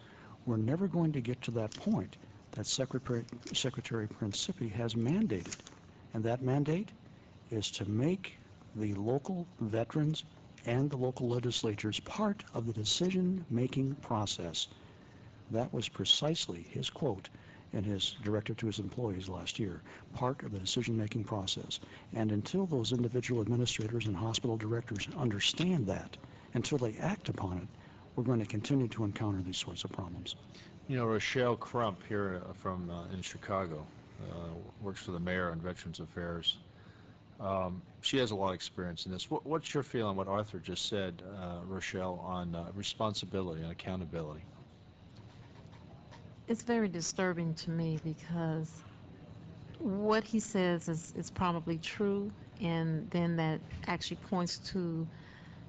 Speaker 6: we're never going to get to that point that Secretary, Secretary Principi has mandated. And that mandate is to make the local veterans and the local legislatures part of the decision-making process. That was precisely his quote in his directive to his employees last year, part of the decision-making process. And until those individual administrators and hospital directors understand that, until they act upon it, we're going to continue to encounter these sorts of problems.
Speaker 2: You know, Rochelle Crump here uh, from uh, in Chicago uh, works for the mayor on Veterans Affairs. Um, she has a lot of experience in this. What, what's your feeling what Arthur just said, uh, Rochelle, on uh, responsibility and accountability?
Speaker 5: It's very disturbing to me because what he says is, is probably true, and then that actually points to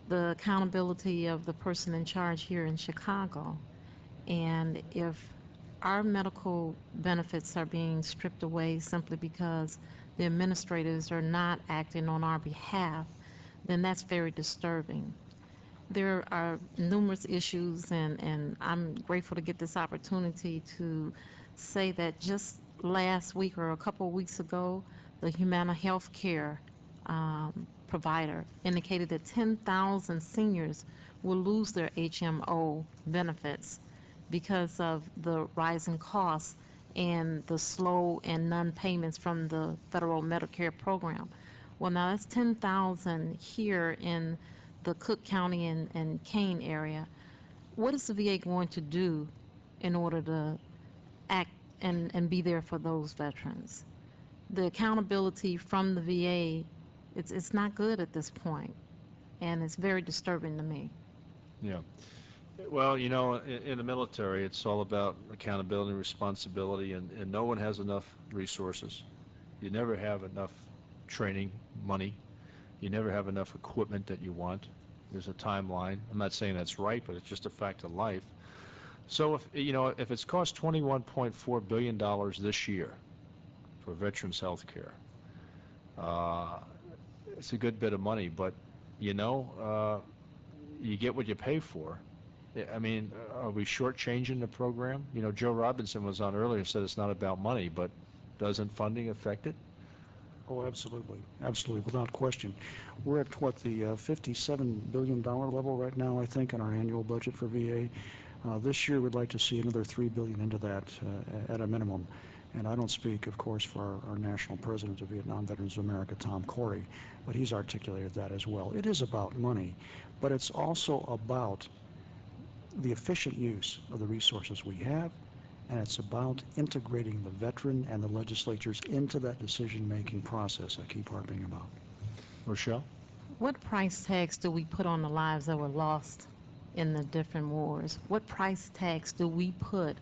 Speaker 5: the accountability of the person in charge here in Chicago. And if our medical benefits are being stripped away simply because the administrators are not acting on our behalf, then that's very disturbing. There are numerous issues, and, and I'm grateful to get this opportunity to say that just last week or a couple of weeks ago, the Humana Healthcare um, provider indicated that 10,000 seniors will lose their HMO benefits because of the rising costs and the slow and non-payments from the federal Medicare program. Well, now that's 10,000 here in the Cook County and, and Kane area. What is the VA going to do in order to act and, and be there for those veterans? The accountability from the VA, it's, it's not good at this point, and it's very disturbing to me.
Speaker 2: Yeah. Well, you know, in, in the military, it's all about accountability and responsibility, and, and no one has enough resources. You never have enough training, money. You never have enough equipment that you want. There's a timeline. I'm not saying that's right, but it's just a fact of life. So if you know, if it's cost 21.4 billion dollars this year for veterans health care, uh, it's a good bit of money. But you know, uh, you get what you pay for. I mean, are we shortchanging the program? You know, Joe Robinson was on earlier and said it's not about money, but doesn't funding affect it?
Speaker 6: Oh, absolutely, absolutely, without question. We're at what the uh, 57 billion dollar level right now, I think, in our annual budget for VA. Uh, this year, we'd like to see another 3 billion into that uh, at a minimum. And I don't speak, of course, for our, our national president of Vietnam Veterans of America, Tom Corey, but he's articulated that as well. It is about money, but it's also about the efficient use of the resources we have, and it's about integrating the veteran and the legislatures into that decision-making process I keep harping about.
Speaker 2: Rochelle?
Speaker 5: What price tags do we put on the lives that were lost in the different wars? What price tags do we put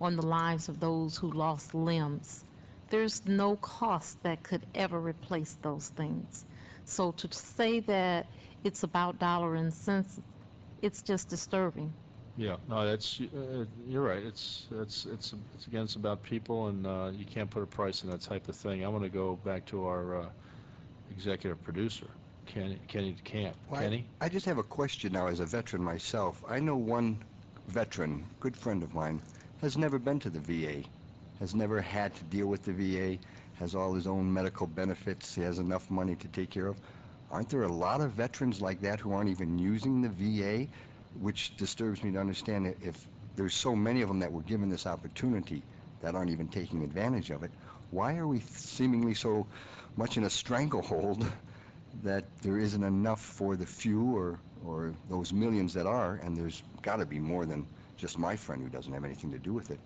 Speaker 5: on the lives of those who lost limbs? There's no cost that could ever replace those things. So to say that it's about dollar and cents, it's just disturbing.
Speaker 2: Yeah, no, that's, uh, you're right. It's, it's, it's, it's again, it's about people and, uh, you can't put a price on that type of thing. I want to go back to our, uh, executive producer, Kenny, Kenny DeCamp.
Speaker 3: Well, I-
Speaker 2: Kenny?
Speaker 3: I just have a question now as a veteran myself. I know one veteran, good friend of mine, has never been to the VA, has never had to deal with the VA, has all his own medical benefits, he has enough money to take care of. Aren't there a lot of veterans like that who aren't even using the VA? Which disturbs me to understand that if there's so many of them that were given this opportunity that aren't even taking advantage of it, why are we seemingly so much in a stranglehold that there isn't enough for the few or, or those millions that are, and there's got to be more than just my friend who doesn't have anything to do with it.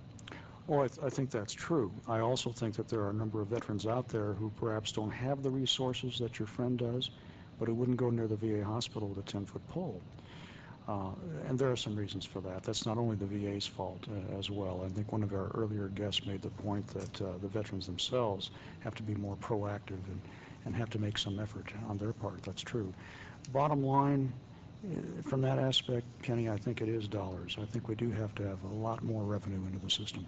Speaker 6: Well, I, th- I think that's true. I also think that there are a number of veterans out there who perhaps don't have the resources that your friend does, but who wouldn't go near the VA hospital with a 10-foot pole. Uh, and there are some reasons for that. That's not only the VA's fault uh, as well. I think one of our earlier guests made the point that uh, the veterans themselves have to be more proactive and, and have to make some effort on their part. That's true. Bottom line, from that aspect, Kenny, I think it is dollars. I think we do have to have a lot more revenue into the system.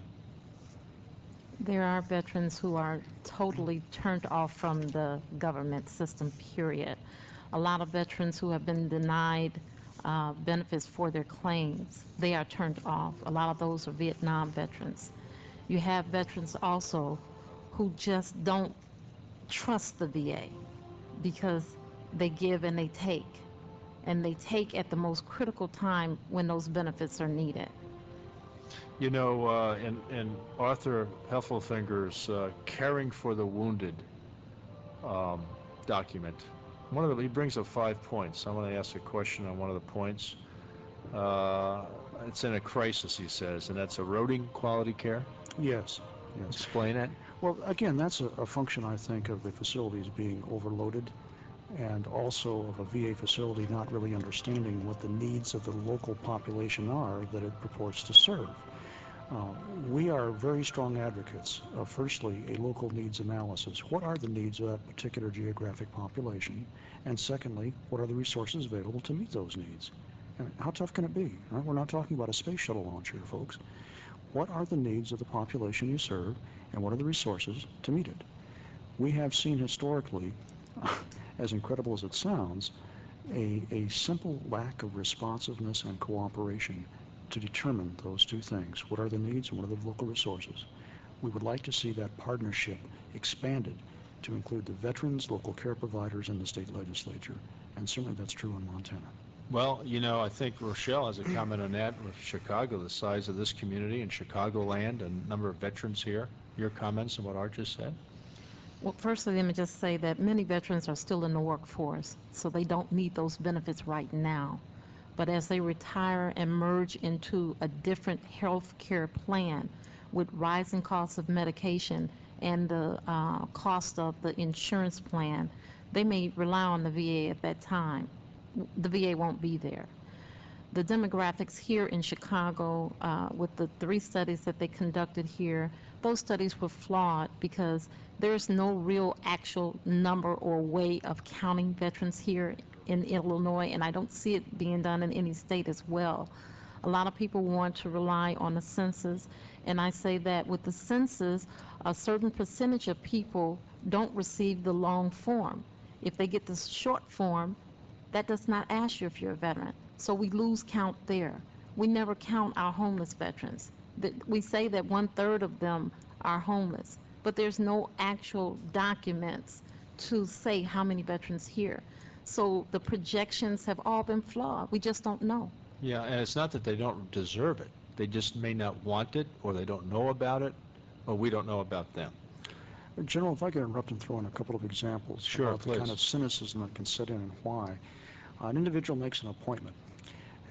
Speaker 5: There are veterans who are totally turned off from the government system, period. A lot of veterans who have been denied uh, benefits for their claims, they are turned off. A lot of those are Vietnam veterans. You have veterans also who just don't trust the VA because they give and they take. And they take at the most critical time when those benefits are needed.
Speaker 2: You know, uh, in, in Arthur Heffelfinger's uh, Caring for the Wounded um, document, one of the, he brings up five points. I want to ask a question on one of the points. Uh, it's in a crisis, he says, and that's eroding quality care.
Speaker 6: Yes, yes.
Speaker 2: Explain it.
Speaker 6: Well, again, that's a, a function, I think, of the facilities being overloaded and also of a VA facility not really understanding what the needs of the local population are that it purports to serve. Uh, we are very strong advocates of, firstly, a local needs analysis. What are the needs of that particular geographic population? And secondly, what are the resources available to meet those needs? And how tough can it be? Right? We're not talking about a space shuttle launch here, folks. What are the needs of the population you serve, and what are the resources to meet it? We have seen historically, as incredible as it sounds, a, a simple lack of responsiveness and cooperation to determine those two things. What are the needs and what are the local resources? We would like to see that partnership expanded to include the veterans, local care providers, and the state legislature. And certainly that's true in Montana.
Speaker 2: Well, you know, I think Rochelle has a comment on that with Chicago, the size of this community and Chicagoland and number of veterans here. Your comments on what Art just said?
Speaker 5: Well, firstly, let me just say that many veterans are still in the workforce, so they don't need those benefits right now. But as they retire and merge into a different health care plan with rising costs of medication and the uh, cost of the insurance plan, they may rely on the VA at that time. The VA won't be there. The demographics here in Chicago, uh, with the three studies that they conducted here, those studies were flawed because there's no real actual number or way of counting veterans here in Illinois, and I don't see it being done in any state as well. A lot of people want to rely on the census, and I say that with the census, a certain percentage of people don't receive the long form. If they get the short form, that does not ask you if you're a veteran. So we lose count there. We never count our homeless veterans. We say that one third of them are homeless, but there's no actual documents to say how many veterans here. So the projections have all been flawed. We just don't know.
Speaker 2: Yeah, and it's not that they don't deserve it. They just may not want it, or they don't know about it, or we don't know about them.
Speaker 6: General, if I could interrupt and throw in a couple of examples
Speaker 2: Sure,
Speaker 6: about the kind of cynicism that can set in and why. An individual makes an appointment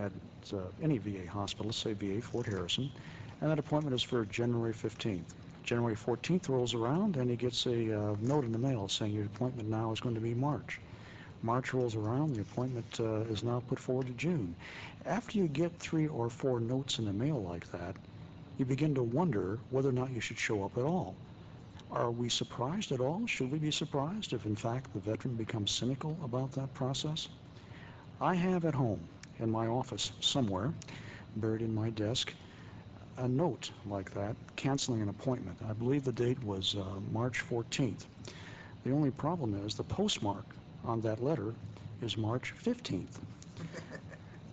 Speaker 6: at uh, any VA hospital, let's say VA Fort Harrison, and that appointment is for January 15th. January 14th rolls around and he gets a uh, note in the mail saying your appointment now is going to be March. March rolls around, the appointment uh, is now put forward to June. After you get three or four notes in the mail like that, you begin to wonder whether or not you should show up at all. Are we surprised at all? Should we be surprised if, in fact, the veteran becomes cynical about that process? I have at home, in my office somewhere, buried in my desk, a note like that canceling an appointment. I believe the date was uh, March 14th. The only problem is the postmark on that letter is March 15th.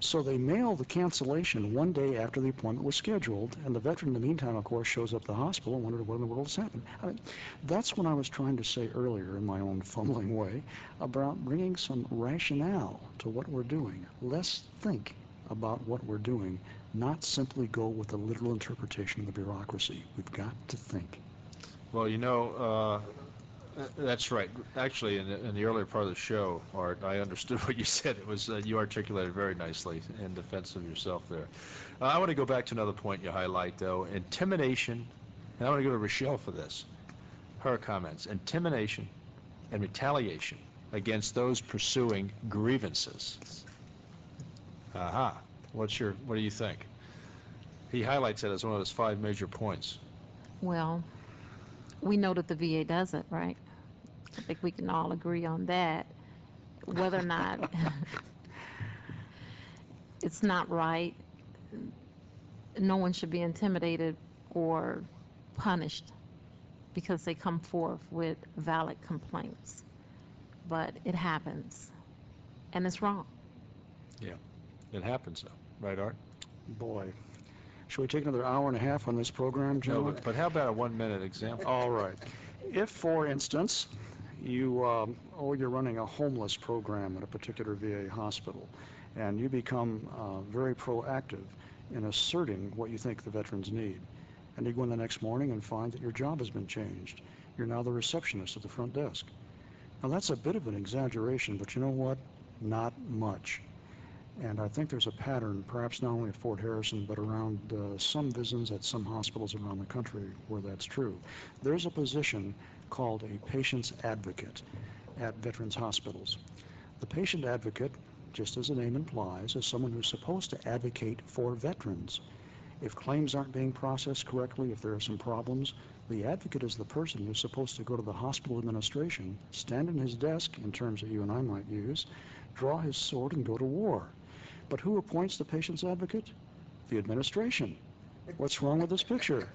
Speaker 6: So they mail the cancellation one day after the appointment was scheduled, and the veteran in the meantime, of course, shows up at the hospital and wonders what in the world has happened. I mean, that's what I was trying to say earlier in my own fumbling way about bringing some rationale to what we're doing. Let's think about what we're doing, not simply go with the literal interpretation of the bureaucracy. We've got to think.
Speaker 2: Well, you know, uh, that's right. Actually, in the, in the earlier part of the show, Art, I understood what you said. It was uh, you articulated very nicely in defense of yourself there. Uh, I want to go back to another point you highlight, though: intimidation. And I want to go to Rochelle for this. Her comments: intimidation and retaliation against those pursuing grievances. Aha. What's your? What do you think? He highlights it as one of his five major points.
Speaker 5: Well, we know that the VA does it, right? I think we can all agree on that. Whether or not it's not right, no one should be intimidated or punished because they come forth with valid complaints. But it happens, and it's wrong.
Speaker 2: Yeah, it happens though, right, Art?
Speaker 6: Boy, should we take another hour and a half on this program,
Speaker 2: No, but, but how about a one-minute example?
Speaker 6: All right. If, for instance, you, um, or you're running a homeless program at a particular VA hospital, and you become uh, very proactive in asserting what you think the veterans need, and you go in the next morning and find that your job has been changed. You're now the receptionist at the front desk. Now, that's a bit of an exaggeration, but you know what? Not much. And I think there's a pattern, perhaps not only at Fort Harrison, but around uh, some VISNs at some hospitals around the country where that's true. There's a position called a patient's advocate at veterans hospitals. The patient advocate, just as the name implies, is someone who's supposed to advocate for veterans. If claims aren't being processed correctly, if there are some problems, the advocate is the person who's supposed to go to the hospital administration, stand in his desk, in terms that you and I might use, draw his sword and go to war. But who appoints the patient's advocate? The administration. What's wrong with this picture?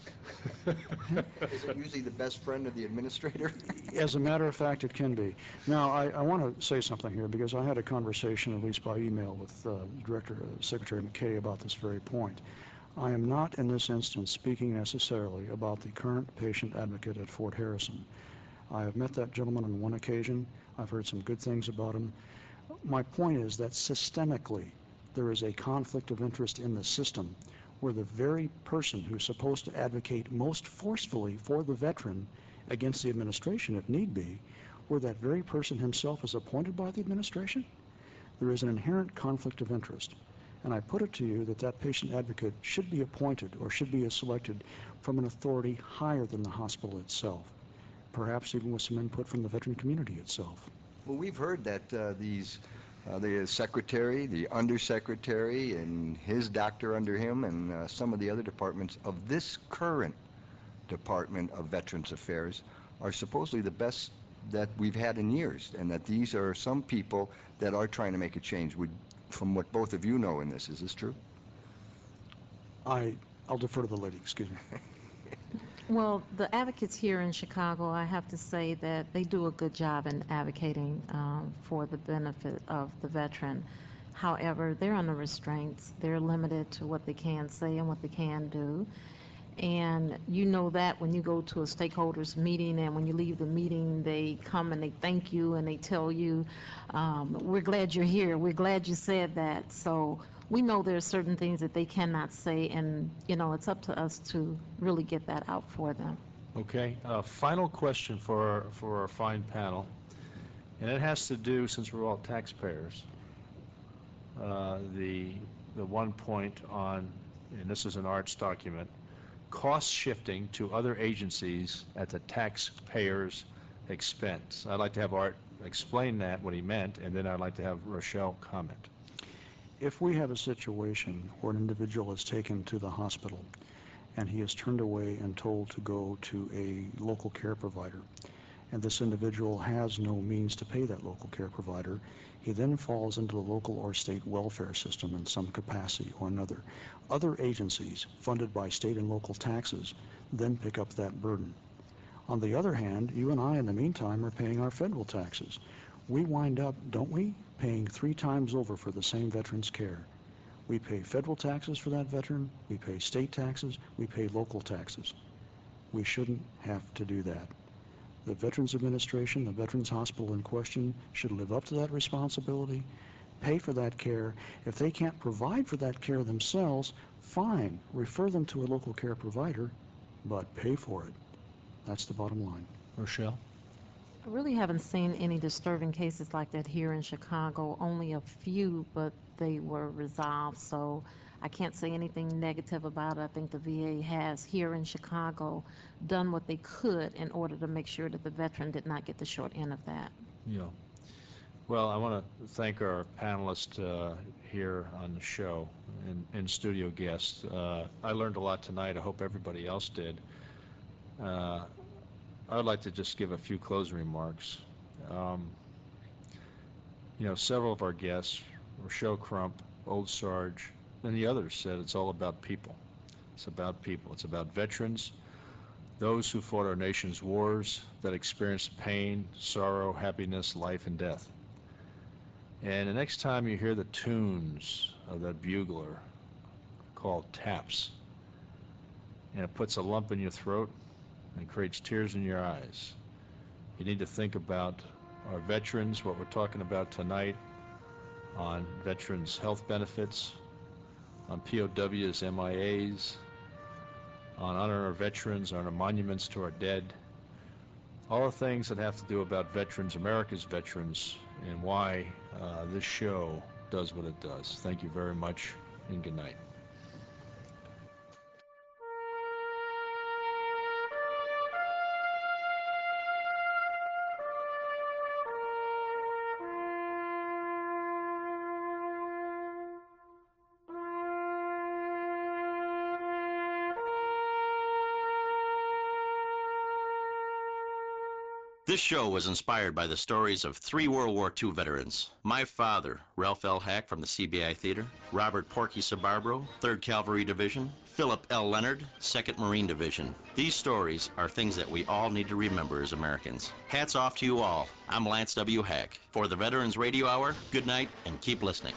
Speaker 3: Is it usually the best friend of the administrator?
Speaker 6: As a matter of fact, it can be. Now, I, I want to say something here because I had a conversation, at least by email, with uh, Director uh, Secretary Mackay about this very point. I am not in this instance speaking necessarily about the current patient advocate at Fort Harrison. I have met that gentleman on one occasion. I've heard some good things about him. My point is that systemically, there is a conflict of interest in the system where the very person who's supposed to advocate most forcefully for the veteran against the administration, if need be, where that very person himself is appointed by the administration, there is an inherent conflict of interest. And I put it to you that that patient advocate should be appointed or should be selected from an authority higher than the hospital itself, perhaps even with some input from the veteran community itself.
Speaker 3: Well, we've heard that uh, these, uh, the secretary, the undersecretary, and his doctor under him, and uh, some of the other departments of this current Department of Veterans Affairs are supposedly the best that we've had in years, and that these are some people that are trying to make a change. Would, from what both of you know in this, is this true?
Speaker 6: I, I'll defer to the lady, excuse me.
Speaker 5: Well, the advocates here in Chicago, I have to say that they do a good job in advocating um, for the benefit of the veteran. However, they're under restraints. They're limited to what they can say and what they can do. And you know that when you go to a stakeholders meeting and when you leave the meeting, they come and they thank you and they tell you, um, we're glad you're here. We're glad you said that. So we know there are certain things that they cannot say and, you know, it's up to us to really get that out for them.
Speaker 2: Okay, uh, final question for, our- for our fine panel, and it has to do, since we're all taxpayers, uh, the, the one point on, and this is an Art's document, cost shifting to other agencies at the taxpayer's expense. I'd like to have Art explain that, what he meant, and then I'd like to have Rochelle comment.
Speaker 6: If we have a situation where an individual is taken to the hospital and he is turned away and told to go to a local care provider, and this individual has no means to pay that local care provider, he then falls into the local or state welfare system in some capacity or another. Other agencies funded by state and local taxes then pick up that burden. On the other hand, you and I in the meantime are paying our federal taxes. We wind up, don't we, paying three times over for the same veteran's care. We pay federal taxes for that veteran, we pay state taxes, we pay local taxes. We shouldn't have to do that. The Veterans Administration, the Veterans Hospital in question, should live up to that responsibility, pay for that care. If they can't provide for that care themselves, fine, refer them to a local care provider, but pay for it. That's the bottom line.
Speaker 2: Rochelle?
Speaker 5: I really haven't seen any disturbing cases like that here in Chicago, only a few, but they were resolved, so I can't say anything negative about it. I think the VA has here in Chicago done what they could in order to make sure that the veteran did not get the short end of that.
Speaker 2: Yeah. Well, I want to thank our panelists uh, here on the show and, and studio guests. Uh, I learned a lot tonight. I hope everybody else did. Uh, I'd like to just give a few closing remarks. Um, you know, several of our guests, Rochelle Crump, Old Sarge, and the others said it's all about people. It's about people. It's about veterans, those who fought our nation's wars, that experienced pain, sorrow, happiness, life, and death. And the next time you hear the tunes of that bugler called taps, and it puts a lump in your throat and creates tears in your eyes, you need to think about our veterans, what we're talking about tonight on veterans' health benefits, on POWs, MIAs, on honor our veterans, on our monuments to our dead, all the things that have to do about veterans, America's veterans, and why uh, this show does what it does. Thank you very much, and good night.
Speaker 13: This show was inspired by the stories of three World War II veterans. My father, Ralph L. Hack from the CBI Theater, Robert Porky Sabarbro, 3rd Cavalry Division, Philip L. Leonard, 2nd Marine Division. These stories are things that we all need to remember as Americans. Hats off to you all. I'm Lance W. Hack. For the Veterans Radio Hour, good night and keep listening.